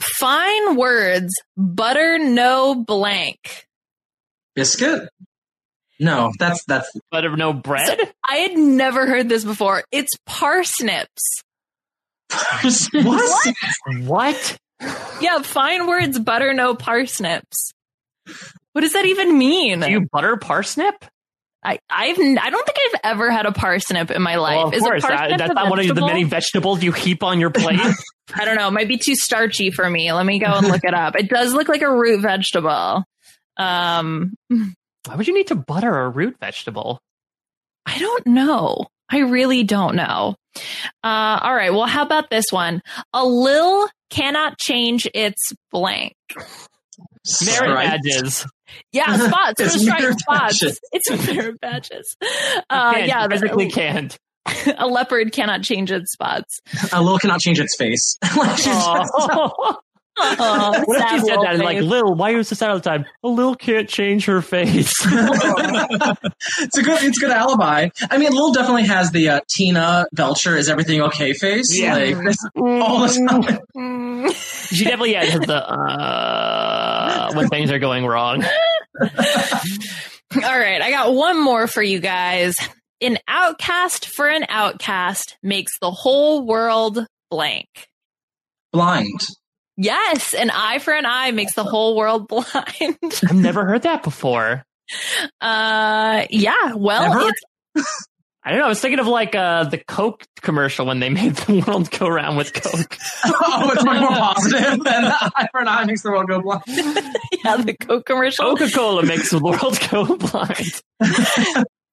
Fine words, butter no blank. Biscuit? No, that's that's But of no bread? I had never heard this before. It's parsnips. what? what? Yeah, fine words, butter no parsnips. What does that even mean? Do you butter parsnip? I, I've, n- I don't think I've ever had a parsnip in my life. Well, of Is course. a that- parsnip that's a not one of the many vegetables you heap on your plate. I don't know. It might be too starchy for me. Let me go and look it up. It does look like a root vegetable. Um, Why would you need to butter a root vegetable? I don't know. I really don't know. Uh, all right. Well, how about this one? A Lill cannot change its blank. Merit Striped. badges. Yeah, spots. It's It's striped merit spots. badges. It's merit badges. Uh, Can't, yeah, you physically can't. a leopard cannot change its spots. A Lill cannot change its face. Like, she's- Oh. Oh, what if sad she said that and like. Lill, why are you so sad all the time? A Lill can't change her face. it's a good it's a good alibi. I mean, Lill definitely has the uh, Tina Belcher is everything okay face. Yeah. Like this- all the time. Mm. she definitely has the uh, when things are going wrong. All right, I got one more for you guys. An outcast for an outcast makes the whole world blank. Blind. Yes, an eye for an eye makes the whole world blind. I've never heard that before. Uh, yeah. Well, it's I don't know. I was thinking of like uh, the Coke commercial when they made the world go around with Coke. oh, it's much more positive than eye for an eye makes the world go blind. yeah, the Coke commercial. Coca Cola makes the world go blind.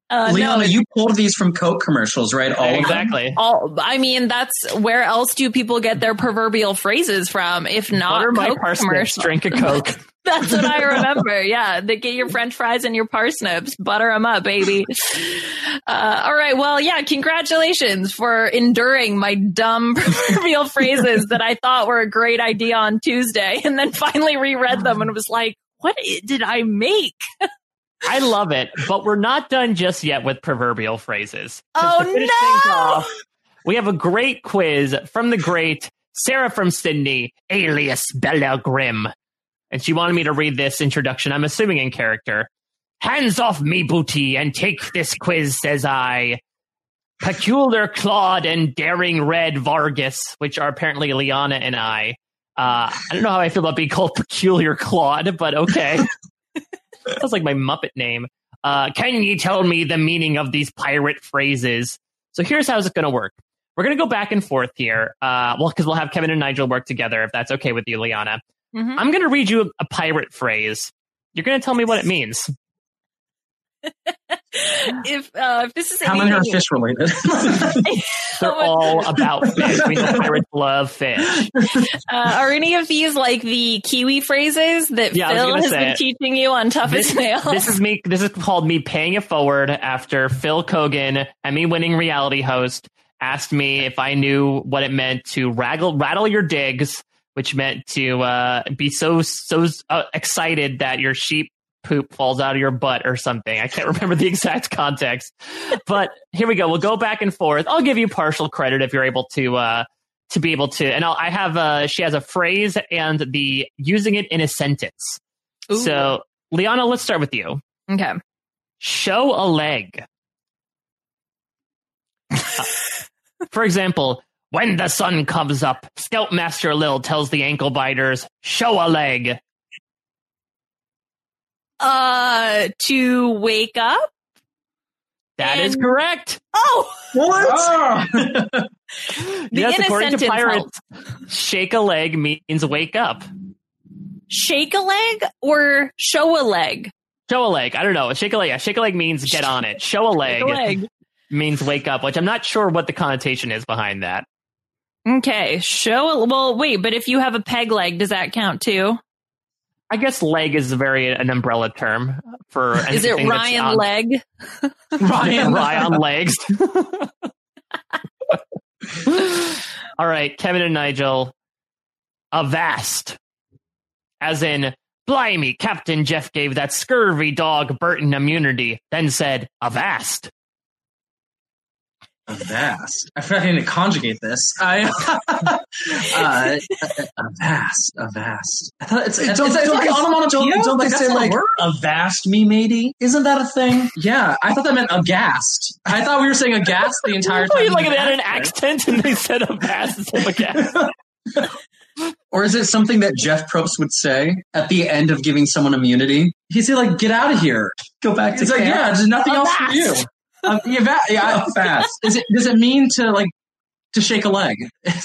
Uh, no, you pulled these from Coke commercials, right? All of them? exactly. all, I mean, that's where else do people get their proverbial phrases from? If not Butter my Coke parsnips, commercials. drink a Coke. That's what I remember. Yeah, they get your French fries and your parsnips, butter them up, baby. Uh, all right. Well, yeah. Congratulations for enduring my dumb proverbial phrases that I thought were a great idea on Tuesday, and then finally reread them and was like, "What did I make?" I love it, but we're not done just yet with proverbial phrases. Oh, no! off, we have a great quiz from the great Sarah from Sydney, alias Bella Grimm. And she wanted me to read this introduction, I'm assuming in character. Hands off me booty and take this quiz, says I. Peculiar Claude and Daring Red Vargas, which are apparently Liana and I. Uh, I don't know how I feel about being called Peculiar Claude, but okay. Sounds like my Muppet name. Uh, can you tell me the meaning of these pirate phrases? So here's how it's going to work. We're going to go back and forth here. Uh, well, because we'll have Kevin and Nigel work together, if that's okay with you, Liana. Mhm. I'm going to read you a, a pirate phrase. You're going to tell me what it means. If uh, if this is How many are anything- fish related? They're all about fish. We know pirates love fish. uh, are any of these like the Kiwi phrases that Yeah, Phil has been it. teaching you on Toughest This, Nails? this is me. This is called me paying it forward after Phil Keoghan, Emmy-winning reality host, asked me if I knew what it meant to rattle rattle your digs, which meant to uh, be so so uh, excited that your sheep poop falls out of your butt or something. I can't remember the exact context, but here we go. We'll go back and forth. I'll give you partial credit if you're able to. Uh, to be able to, and I'll, I have uh she has a phrase and the using it in a sentence. Ooh. So, Liana, let's start with you. okay. Show a leg. For example, when the sun comes up, Scoutmaster Lill tells the ankle biters, show a leg. Uh, to wake up. That is And- correct. Oh, what? the yes, according to sentence pirates, shake a leg means wake up. shake a leg or show a leg. Show a leg. I don't know. Shake a leg. Yeah, shake a leg means get on it. Show a leg, a leg. means wake up, which I'm not sure what the connotation is behind that. Okay, show a well. Wait, but if you have a peg leg, does that count too? I guess leg is very an umbrella term for Is it Ryan on- leg? Ryan Ryan legs. All right, Kevin and Nigel. Avast. as in, blimey, Captain Jeff gave that scurvy dog Burton immunity, then said, avast. Avast. I forgot I need to conjugate this. I uh, avast, avast. I thought it's it's, Don't- it's, it's don't like onomatopoeia. Don't, don't they say that's not a like avast me, matey? Isn't that a thing? Yeah, I thought that meant aghast. I thought we were saying aghast the entire time. you like we they had an accent and they said avast instead of aghast. Or is it something that Jeff Probst would say at the end of giving someone immunity? He'd say like, "Get out of here." Go back to It's like, yeah, there's nothing else for you. Um, yeah, va- yeah, fast. Is it? Does it mean to like to shake a leg?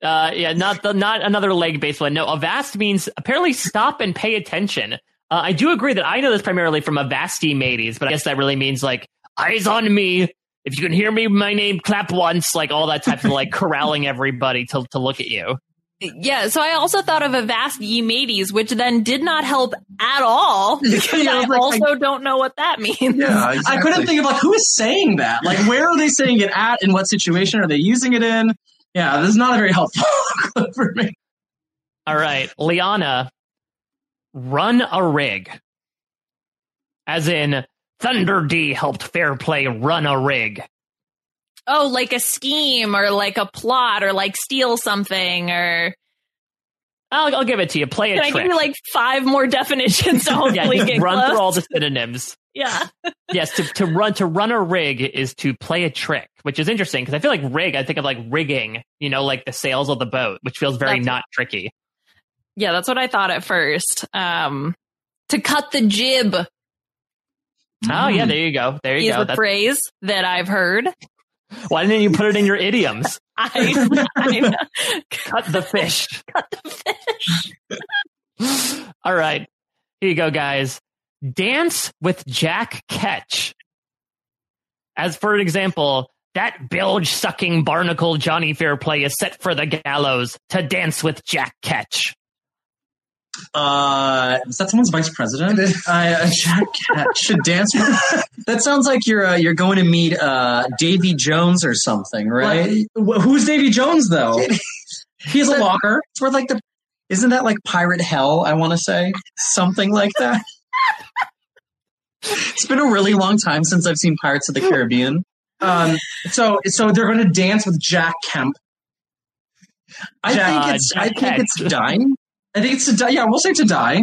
Uh, yeah, not the, not another leg based one. No, avast means apparently stop and pay attention. Uh, I do agree that I know this primarily from avasti mateys, but I guess that really means like eyes on me. If you can hear me, my name, clap once, like all that type of like corralling everybody to to look at you. Yeah, so I also thought of a vast ye mateys, which then did not help at all. Because Yeah, I like- also don't know what that means. Yeah, I couldn't think of like who is saying that. Like, where are they saying it at? In what situation are they using it in? Yeah, this is not a very helpful clip for me. All right, Liana, run a rig. As in, Thunder D helped Fairplay run a rig. Oh, like a scheme or like a plot or like steal something or I'll, I'll give it to you. Play a can I trick. give you like five more definitions to yeah, hopefully just get run close? through all the synonyms. yeah. yes, to, to run to run a rig is to play a trick, which is interesting because I feel like rig. I think of like rigging, you know, like the sails of the boat, which feels very That's- not tricky. Yeah, that's what I thought at first. Um to cut the jib Oh yeah, there you go. There you is go. a That's, phrase that I've heard. Why didn't you put it in your idioms? I, I Cut the fish. cut the fish. All right, here you go, guys. Dance with Jack Ketch. As for an example, that bilge sucking barnacle Johnny Fairplay is set for the gallows to dance with Jack Ketch. Uh, is that someone's vice president? I, uh, Jack Cat should dance. With, That sounds like you're uh, you're going to meet uh, Davy Jones or something, right? Like, who's Davy Jones though? He's a locker. It's for like the isn't that like Pirate Hell? I want to say something like that. it's been a really long time since I've seen Pirates of the Caribbean. Um, so so they're going to dance with Jack Kemp. I think it's I think it's dying. I think it's to die. Yeah, we'll say to die.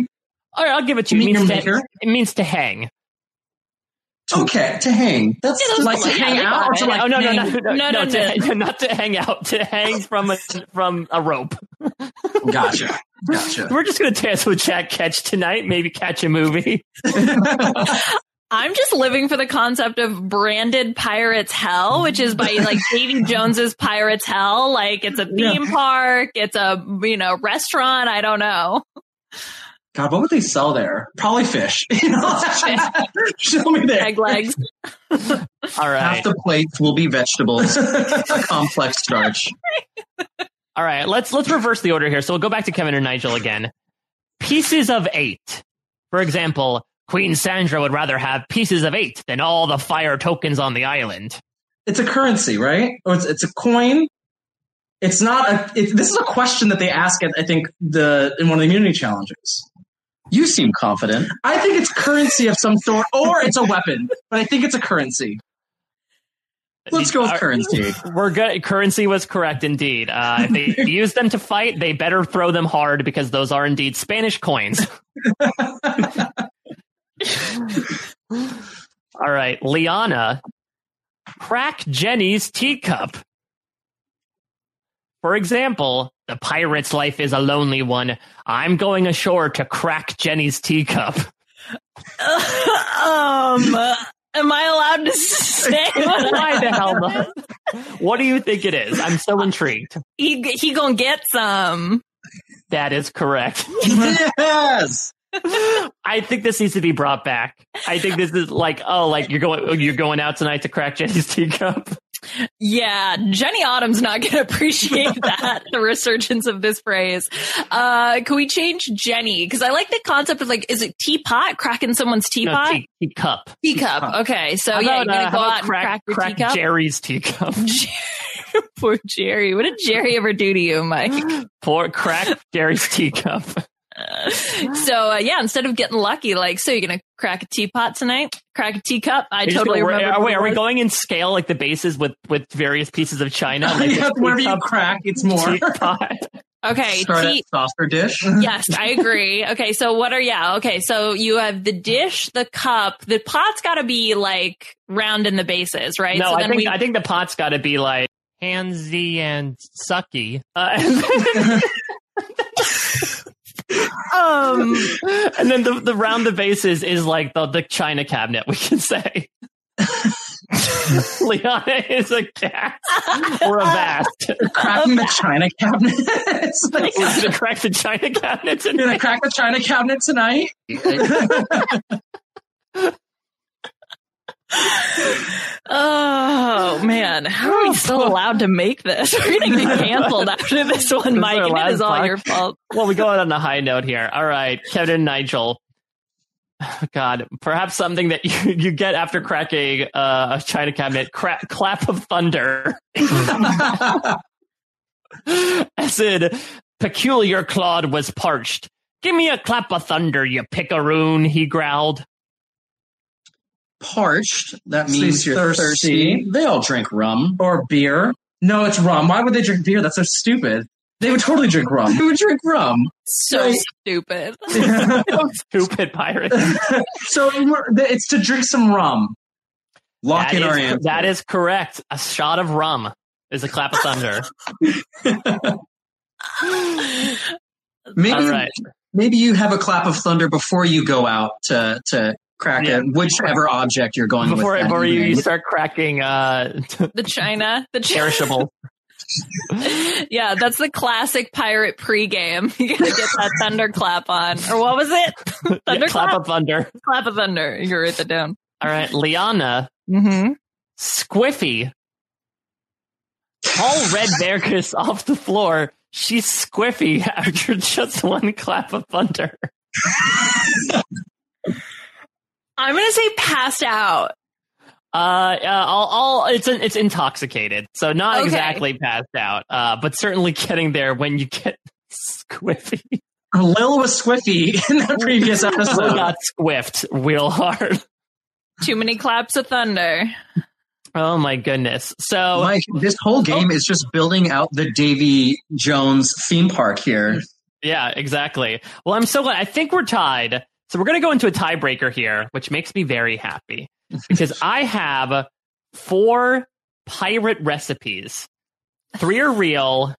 All right, I'll give it to you. It means your to, maker. it means to hang. Okay, to hang. That's Yeah, Like to hang out or to like oh no, no, hang- no, no, No, no, to, no. not to hang out. To hang from a from a rope. gotcha, gotcha. We're just gonna dance with Jack Ketch tonight. Maybe catch a movie. I'm just living for the concept of branded Pirates Hell, which is by like Davy Jones's Pirates Hell. Like it's a theme park, it's a you know restaurant. I don't know. God, what would they sell there? Probably fish. You know? Show me there. Egg legs. All right, Half the plates will be vegetables, complex starch. all right. Let's let's reverse the order here. So we'll go back to Kevin and Nigel again. Pieces of eight. For example, Queen Sandra would rather have pieces of eight than all the fire tokens on the island. It's a currency, right? Or it's, it's a coin. It's not a. It, this is a question that they ask at I think the in one of the immunity challenges. You seem confident. I think it's currency of some sort, or it's a weapon, but I think it's a currency. Let's go with Are- currency. We're good. Currency was correct indeed. Uh, if they use them to fight, they better throw them hard because those are indeed Spanish coins. All right, Liana, crack Jenny's teacup. For example, the pirate's life is a lonely one. I'm going ashore to crack Jenny's teacup. um, am I allowed to say what Why the hell not? What do you think it is? I'm so intrigued. He he gonna get some. That is correct. yes. I think this needs to be brought back. I think this is like, oh, like you're going, you're going out tonight to crack Jenny's teacup. Yeah, Jenny Autumn's not going to appreciate that, the resurgence of this phrase. Uh, can we change Jenny? Because I like the concept of like, is it teapot? Cracking someone's No, teapot? tea, teacup. teacup. Okay, so How yeah, about, you're going uh, to go how about out and crack, crack teacup? Jerry's teacup. Poor Jerry. What did Jerry ever do to you, Mike? Poor crack Jerry's teacup. so uh, yeah, instead of getting lucky, like, so you're gonna crack a teapot tonight, crack a teacup. I You're totally gonna- remember. Are, wait, are we going in scale like the bases with with various pieces of china? Like yeah, a wherever you teacup, crack, it's more. teapot? Okay, Start tea- saucer dish. yes, I agree. Okay, so what are yeah? Okay, so you have the dish, the cup, the pot's got to be like round in the bases, right? No, so I think we I think the pot's got to be like handsy and sucky. Uh, and, then, um and then the the round the bases is like the the china cabinet. We can say. Liana is a cat or a vast. cracking the china cabinet. It's like, We're gonna crack the china cabinet You're gonna crack the china cabinet tonight. Oh man, how are we still allowed to make this? We're gonna get canceled after this one, Is Mike. a and It last all part? your fault. Well, we go out on a high note here. All right, Kevin and Nigel. God, perhaps something that you, you get after cracking uh, a china cabinet. Cra- clap of thunder. As in, peculiar Claude was parched. Give me a clap of thunder, you pickaroon, he growled. Parched. That means you're you're thirsty. thirsty. They all drink rum. Or beer. No, it's rum. Why would they drink beer? That's so stupid. They would totally drink rum. Who would drink rum? So Right. stupid. Stupid pirate. so it's to drink some rum. Lock That in our answer. that is correct. A shot of rum is a clap of thunder. Maybe, All right. maybe you have a clap of thunder before you go out to to crack Yeah. it, whichever object you're going Before, with. that before you, you start cracking uh, The China, the China. perishable. Yeah, that's the classic pirate pregame. You gotta get that thunderclap on, or what was it? Yeah, Thunderclap, clap of thunder. clap of thunder. You write that down. All right, Liana, Mm-hmm. Squiffy. Paul Red Bearkiss off the floor. She's squiffy after just one clap of thunder. I'm gonna say passed out. Uh, uh I'll, I'll, it's it's intoxicated, so not Okay. exactly passed out, uh, but certainly getting there when you get squiffy. Lill was squiffy in the previous episode. got squiffed real hard. Too many claps of thunder. Oh my goodness! So Mike, this whole game is just building out the Davy Jones theme park here. Yeah, exactly. Well, I'm so glad. I think we're tied. So we're going to go into a tiebreaker here, which makes me very happy because I have four pirate recipes. Three are real.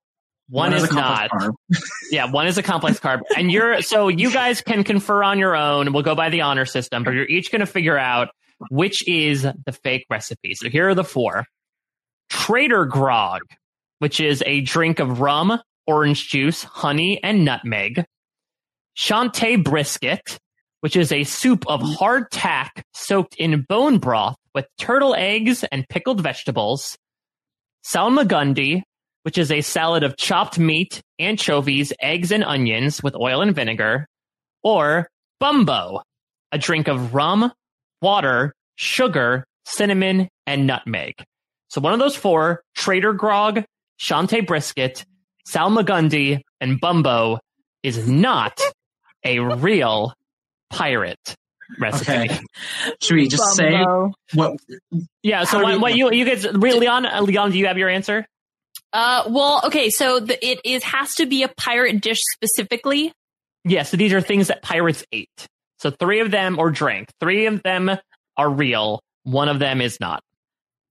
One, is, a complex not. Yeah, one is a complex carb. And you're, so you guys can confer on your own. We'll go by the honor system, but you're each going to figure out which is the fake recipe. So here are the four Trader Grog, which is a drink of rum, orange juice, honey, and nutmeg. Shantae Brisket, which is a soup of mm. hardtack soaked in bone broth with turtle eggs and pickled vegetables. Salmagundi, which is a salad of chopped meat, anchovies, eggs, and onions with oil and vinegar. Or Bumbo, a drink of rum, water, sugar, cinnamon, and nutmeg. So one of those four, Trader Grog, Shantae Brisket, Salmagundi, and Bumbo is not a real pirate recipe. Okay. Should we just say what? Yeah, so what, you- what you you guys Leon uh, Leon, do you have your answer? Uh, well, okay, so the, it is has to be a pirate dish specifically. Yeah, so these are things that pirates ate. So three of them or drank. Three of them are real. One of them is not.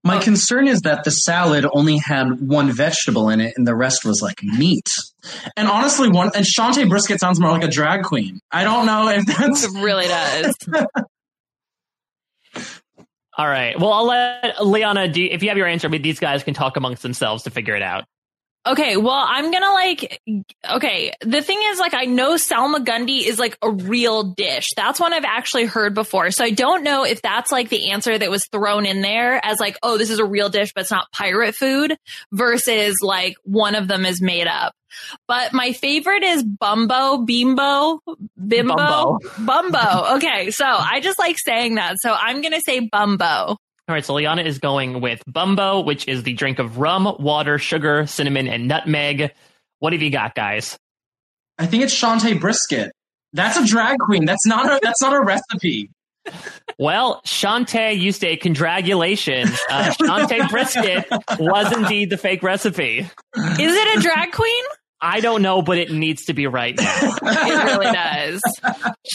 My concern is that the salad only had one vegetable in it, and the rest was like meat. And honestly, one and Shantae Brisket sounds more like a drag queen. I don't know if that's It really does. All right. Well, I'll let Liana. Do if you have your answer, but these guys can talk amongst themselves to figure it out. Okay, well, I'm gonna like. Okay, the thing is, like, I know salmagundi is like a real dish. That's one I've actually heard before. So I don't know if that's like the answer that was thrown in there as like, oh, this is a real dish, but it's not pirate food, versus like one of them is made up. But my favorite is Bumbo, Bimbo, Bimbo, Bumbo. Bumbo. Okay, so I just like saying that. So I'm gonna say Bumbo. All right. So Liana is going with Bumbo, which is the drink of rum, water, sugar, cinnamon, and nutmeg. What have you got, guys? I think it's Shantae Brisket. That's a drag queen. That's not a that's not a recipe. Well, Shantae, you say congratulations. Uh, Shantae Brisket was indeed the fake recipe. Is it a drag queen? I don't know, but it needs to be right now. it really does.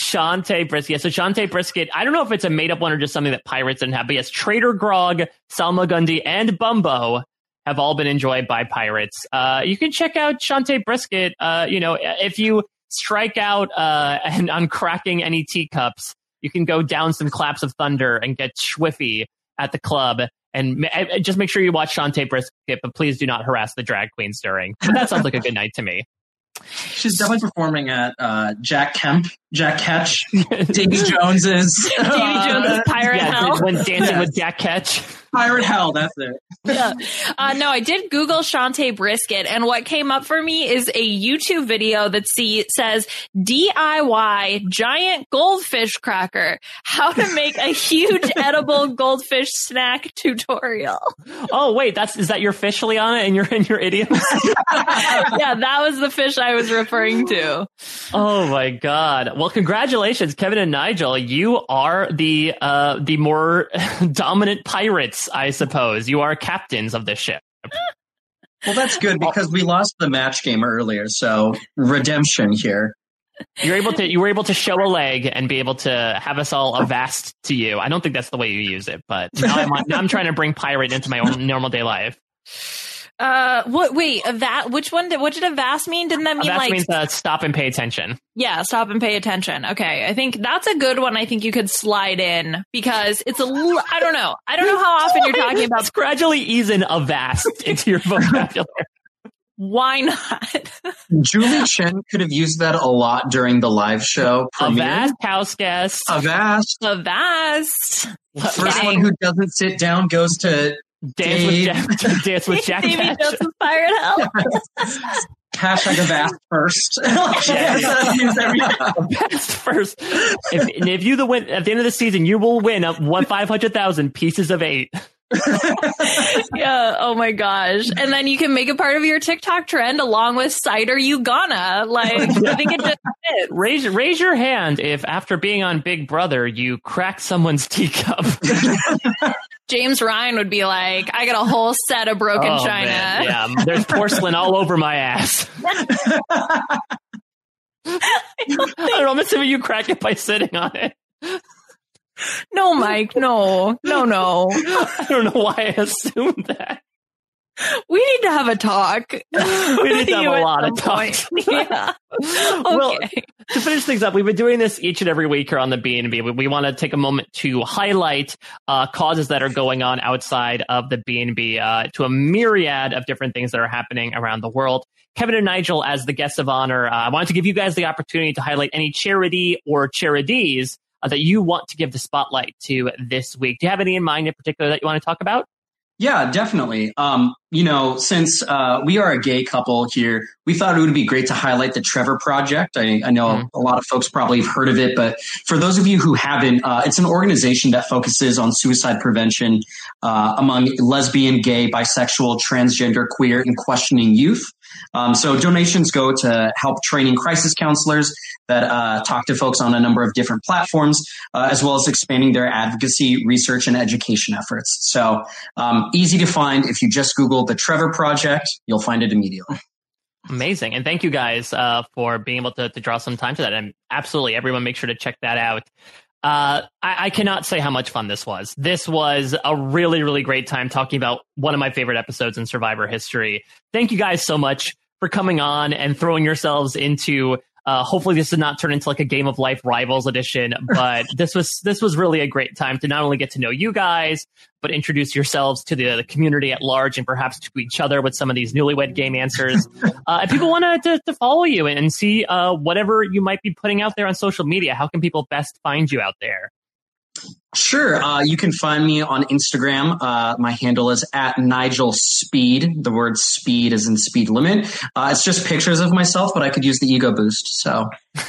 Shantae Brisket. So Shantae Brisket, I don't know if it's a made up one or just something that pirates didn't have, but yes, Trader Grog, Salmagundi, and Bumbo have all been enjoyed by pirates. Uh, you can check out Shantae Brisket. Uh, you know, if you strike out uh, and on cracking any teacups, you can go down some claps of thunder and get schwiffy at the club. And just make sure you watch Shantae Brisket, but please do not harass the drag queens during. That sounds like a good night to me. She's definitely performing at uh, Jack Kemp, Jack Ketch, Davy Jones's, Davy Jones's Pirate yeah, Hell. When dancing with Jack Ketch. Pirate Hell. That's it. yeah. Uh, no, I did Google Shantae Brisket, and what came up for me is a YouTube video that see says DIY giant goldfish cracker: how to make a huge edible goldfish snack tutorial. Oh wait, that's is that your fish, Liana, and your in your idiom? yeah, that was the fish I was referring to. Oh my god! Well, congratulations, Kevin and Nigel. You are the uh, the more dominant pirates, I suppose. You are captains of this ship. Well, that's good because we lost the match game earlier, so redemption here. You're able to you were able to show a leg and be able to have us all avast to you. I don't think that's the way you use it, but now I'm, now I'm trying to bring pirate into my own normal day life. Uh, what? Wait, that which one? Did, what did avast mean? Didn't that mean Avast like means uh, stop and pay attention. Yeah, stop and pay attention. Okay, I think that's a good one. I think you could slide in because it's a little. I don't know. I don't know how often you're talking about. Let's gradually ease in avast into your vocabulary. Why not? Julie Chen could have used that a lot during the live show premiere. Avast house guest. A vast. Avast. Avast. First one who doesn't sit down goes to Dance with Dave. Jack. Dance with Jack. Davy Ketch. Jones's Pirate Hell. Hashtag Avast first. Yeah, That's used every time. Best first. If, and if you the win at the end of the season, you will win a one five hundred thousand pieces of eight. yeah. Oh my gosh. And then you can make it part of your TikTok trend along with cider you gonna. Like, I think it just fits. Raise raise your hand if after being on Big Brother you cracked someone's teacup. James Ryan would be like, I got a whole set of broken Oh, china. man. Yeah, um, there's porcelain all over my ass. I don't know. I'm assuming you crack it by sitting on it. No, Mike, no, no, no. I don't know why I assumed that. We need to have a talk. We need to have a lot of talks. yeah. Well, Okay. to finish things up, we've been doing this each and every week here on the B and B. We, we want to take a moment to highlight uh, causes that are going on outside of the B and B uh, to a myriad of different things that are happening around the world. Kevin and Nigel, as the guests of honor, uh, I wanted to give you guys the opportunity to highlight any charity or charities uh, that you want to give the spotlight to this week. Do you have any in mind in particular that you want to talk about? Yeah, definitely. Um, you know, since uh, we are a gay couple here, we thought it would be great to highlight the Trevor Project. I, I know Mhm. a lot of folks probably have heard of it, but for those of you who haven't, uh, it's an organization that focuses on suicide prevention uh, among lesbian, gay, bisexual, transgender, queer, and questioning youth. Um, so donations go to help training crisis counselors that uh, talk to folks on a number of different platforms, uh, as well as expanding their advocacy, research, and education efforts. So um, easy to find. If you just Google the Trevor Project, you'll find it immediately. Amazing. And thank you guys uh, for being able to, to draw some time to that. And absolutely, everyone make sure to check that out. Uh, I, I cannot say how much fun this was. This was a really, really great time talking about one of my favorite episodes in Survivor history. Thank you guys so much for coming on and throwing yourselves into. Uh, hopefully, this did not turn into like a game of life rivals edition, but this was this was really a great time to not only get to know you guys, but introduce yourselves to the, the community at large and perhaps to each other with some of these newlywed game answers. uh, if people want to, to follow you and, and see uh, whatever you might be putting out there on social media, how can people best find you out there? Sure. Uh, you can find me on Instagram. Uh, my handle is at Nigel Speed. The word speed is in speed limit. Uh, it's just pictures of myself, but I could use the ego boost. So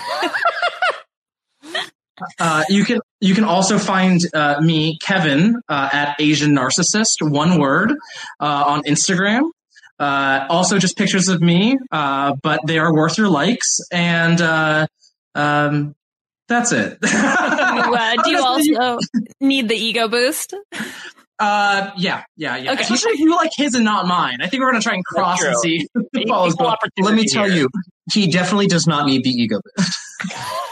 Uh, you can you can also find uh, me Kevin uh, at Asian Narcissist one word uh, on Instagram. Uh, also, just pictures of me, uh, but they are worth your likes. And uh, um, that's it. uh, do you also need the ego boost? Uh, yeah, yeah, yeah. Okay. Especially if you like his and not mine. I think we're gonna try and cross and see. Let me tell you, he definitely does not need the ego boost.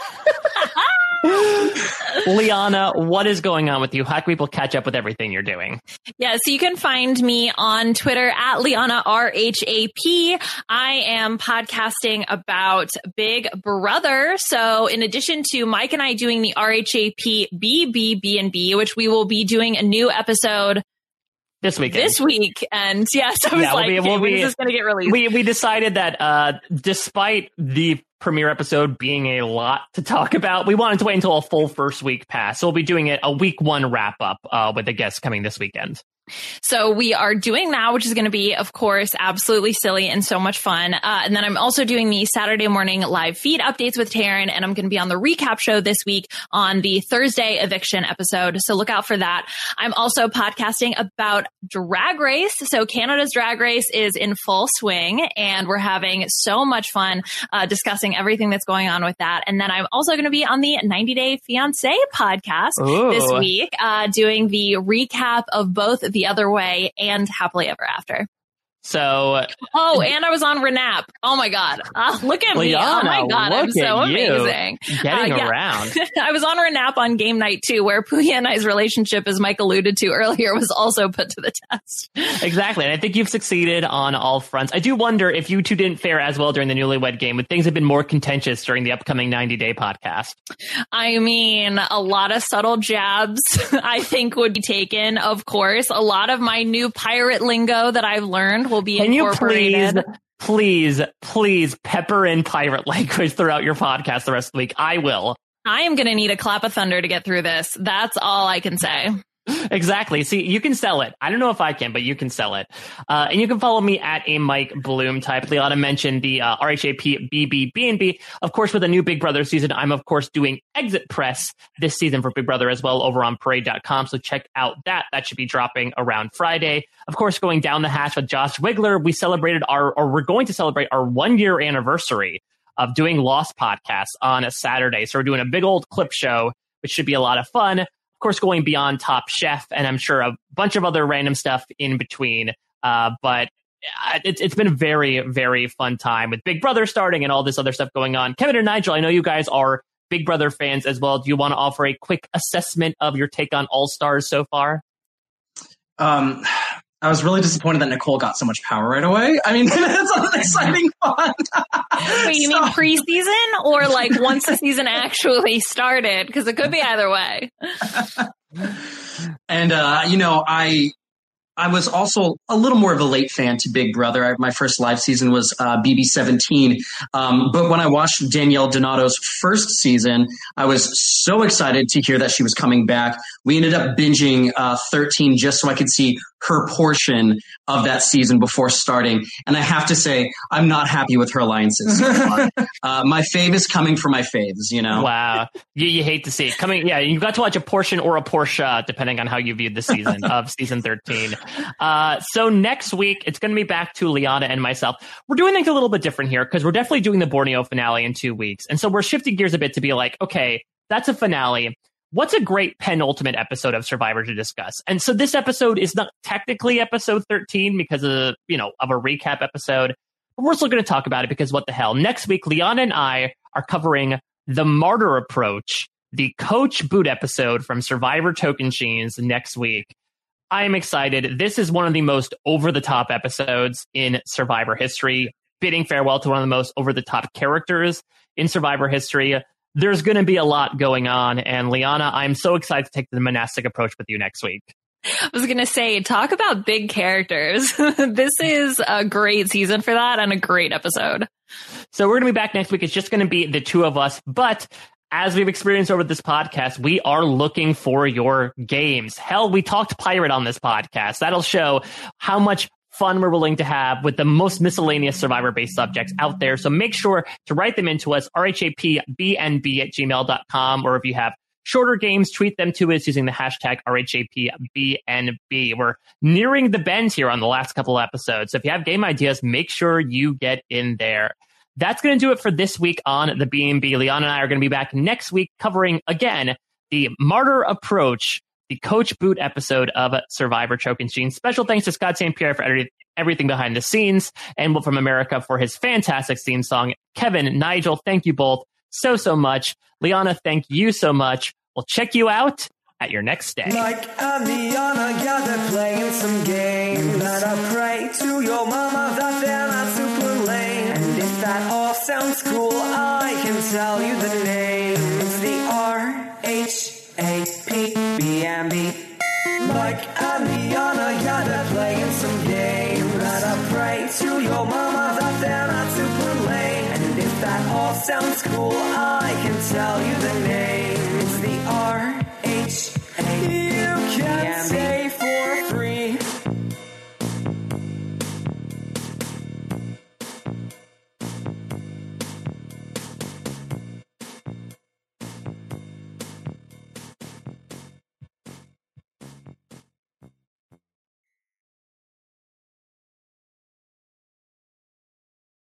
Liana, what is going on with you? How can people catch up with everything you're doing? Yeah, so you can find me on Twitter at Liana R-H-A-P. I am podcasting about Big Brother. So in addition to Mike and I doing the RHAP BBB&B, which we will be doing a new episode this week. This week, and yes, I was yeah, like, we'll be, we'll be, this is going to get released? We we decided that uh, despite the premiere episode being a lot to talk about, we wanted to wait until a full first week pass. So we'll be doing it a week one wrap up uh, with the guests coming this weekend. So we are doing that, which is going to be, of course, absolutely silly and so much fun. Uh, and then I'm also doing the Saturday morning live feed updates with Taryn, and I'm going to be on the recap show this week on the Thursday eviction episode. So look out for that. I'm also podcasting about Drag Race. So Canada's Drag Race is in full swing, and we're having so much fun uh, discussing everything that's going on with that. And then I'm also going to be on the 90 Day Fiance podcast Ooh. this week, uh, doing the recap of both the other way and happily ever after. So, oh, and I was on Renap. Oh my god, uh, look at me! oh my god, I'm so amazing. Getting uh, yeah. around. I was on Renap on game night too, where Puya and I's relationship, as Mike alluded to earlier, was also put to the test. Exactly, and I think you've succeeded on all fronts. I do wonder if you two didn't fare as well during the Newlywed Game, would things have been more contentious during the upcoming 90 day podcast? I mean, a lot of subtle jabs, I think, would be taken. Of course, a lot of my new pirate lingo that I've learned will be Can incorporated. You please, please, please pepper in pirate language throughout your podcast the rest of the week. I will. I am going to need a clap of thunder to get through this. That's all I can say. Exactly. See, you can sell it. I don't know if I can, but you can sell it. Uh, and you can follow me at a Mike Bloom type. Liana mentioned the uh, RHAP BBB&B. Of course, with a new Big Brother season, I'm of course doing exit press this season for Big Brother as well over on parade.com. So check out that. That should be dropping around Friday. Of course, going down the hatch with Josh Wigler, we celebrated our, or we're going to celebrate our one year anniversary of doing Lost podcasts on a Saturday. So we're doing a big old clip show, which should be a lot of fun course, going beyond Top Chef, and I'm sure a bunch of other random stuff in between. Uh, but it's, it's been a very, very fun time with Big Brother starting and all this other stuff going on. Kevin and Nigel, I know you guys are Big Brother fans as well. Do you want to offer a quick assessment of your take on All Stars so far? Um, I was really disappointed that Nicole got so much power right away. I mean, it's an exciting fun. Wait, you so. mean preseason or like once the season actually started? Because it could be either way. and uh, you know, I I was also a little more of a late fan to Big Brother. I, my first live season was uh, BB17. Um, but when I watched Danielle Donato's first season, I was so excited to hear that she was coming back. We ended up binging uh, 13 just so I could see her portion of that season before starting. And I have to say, I'm not happy with her alliances so uh, my fave is coming for my faves, you know? Wow. You, you hate to see it. Coming, yeah, you got to watch a portion or a Porsche, depending on how you viewed the season of season 13. Uh, so next week, it's going to be back to Liana and myself. We're doing things a little bit different here because we're definitely doing the Borneo finale in two weeks. And so we're shifting gears a bit to be like, okay, that's a finale what's a great penultimate episode of Survivor to discuss? And so this episode is not technically episode 13 because of, you know, of a recap episode. But we're still going to talk about it because what the hell? Next week, Liana and I are covering the martyr approach, the coach boot episode from Survivor Tocantins next week. I am excited. This is one of the most over the top episodes in Survivor history, bidding farewell to one of the most over the top characters in Survivor history there's going to be a lot going on. And Liana, I'm so excited to take the monastic approach with you next week. I was going to say, talk about big characters. this is a great season for that and a great episode. So we're going to be back next week. It's just going to be the two of us. But as we've experienced over this podcast, we are looking for your games. Hell, we talked pirate on this podcast. That'll show how much fun we're willing to have with the most miscellaneous survivor based subjects out there. So make sure to write them into us, rhapbnb at gmail.com, or if you have shorter games, tweet them to us using the hashtag RHAPBNB. We're nearing the bend here on the last couple episodes. So if you have game ideas, make sure you get in there. That's going to do it for this week on the BNB. Liana and I are going to be back next week covering again the martyr approach, the coach boot episode of Survivor Tocantins. Special thanks to Scott St. Pierre for editing everything behind the scenes and Will from America for his fantastic theme song. Kevin, Nigel, thank you both so, so much. Liana, thank you so much. We'll check you out at your next stay. Mike and Liana, yeah, they're playing some games. Pray to your mama that they're sounds cool, I can tell you the name. It's the R H A P B N B. Mike and Liana, yeah, they're playing some games. I pray to your mama that they're not super lame. And if that all sounds cool, I can tell you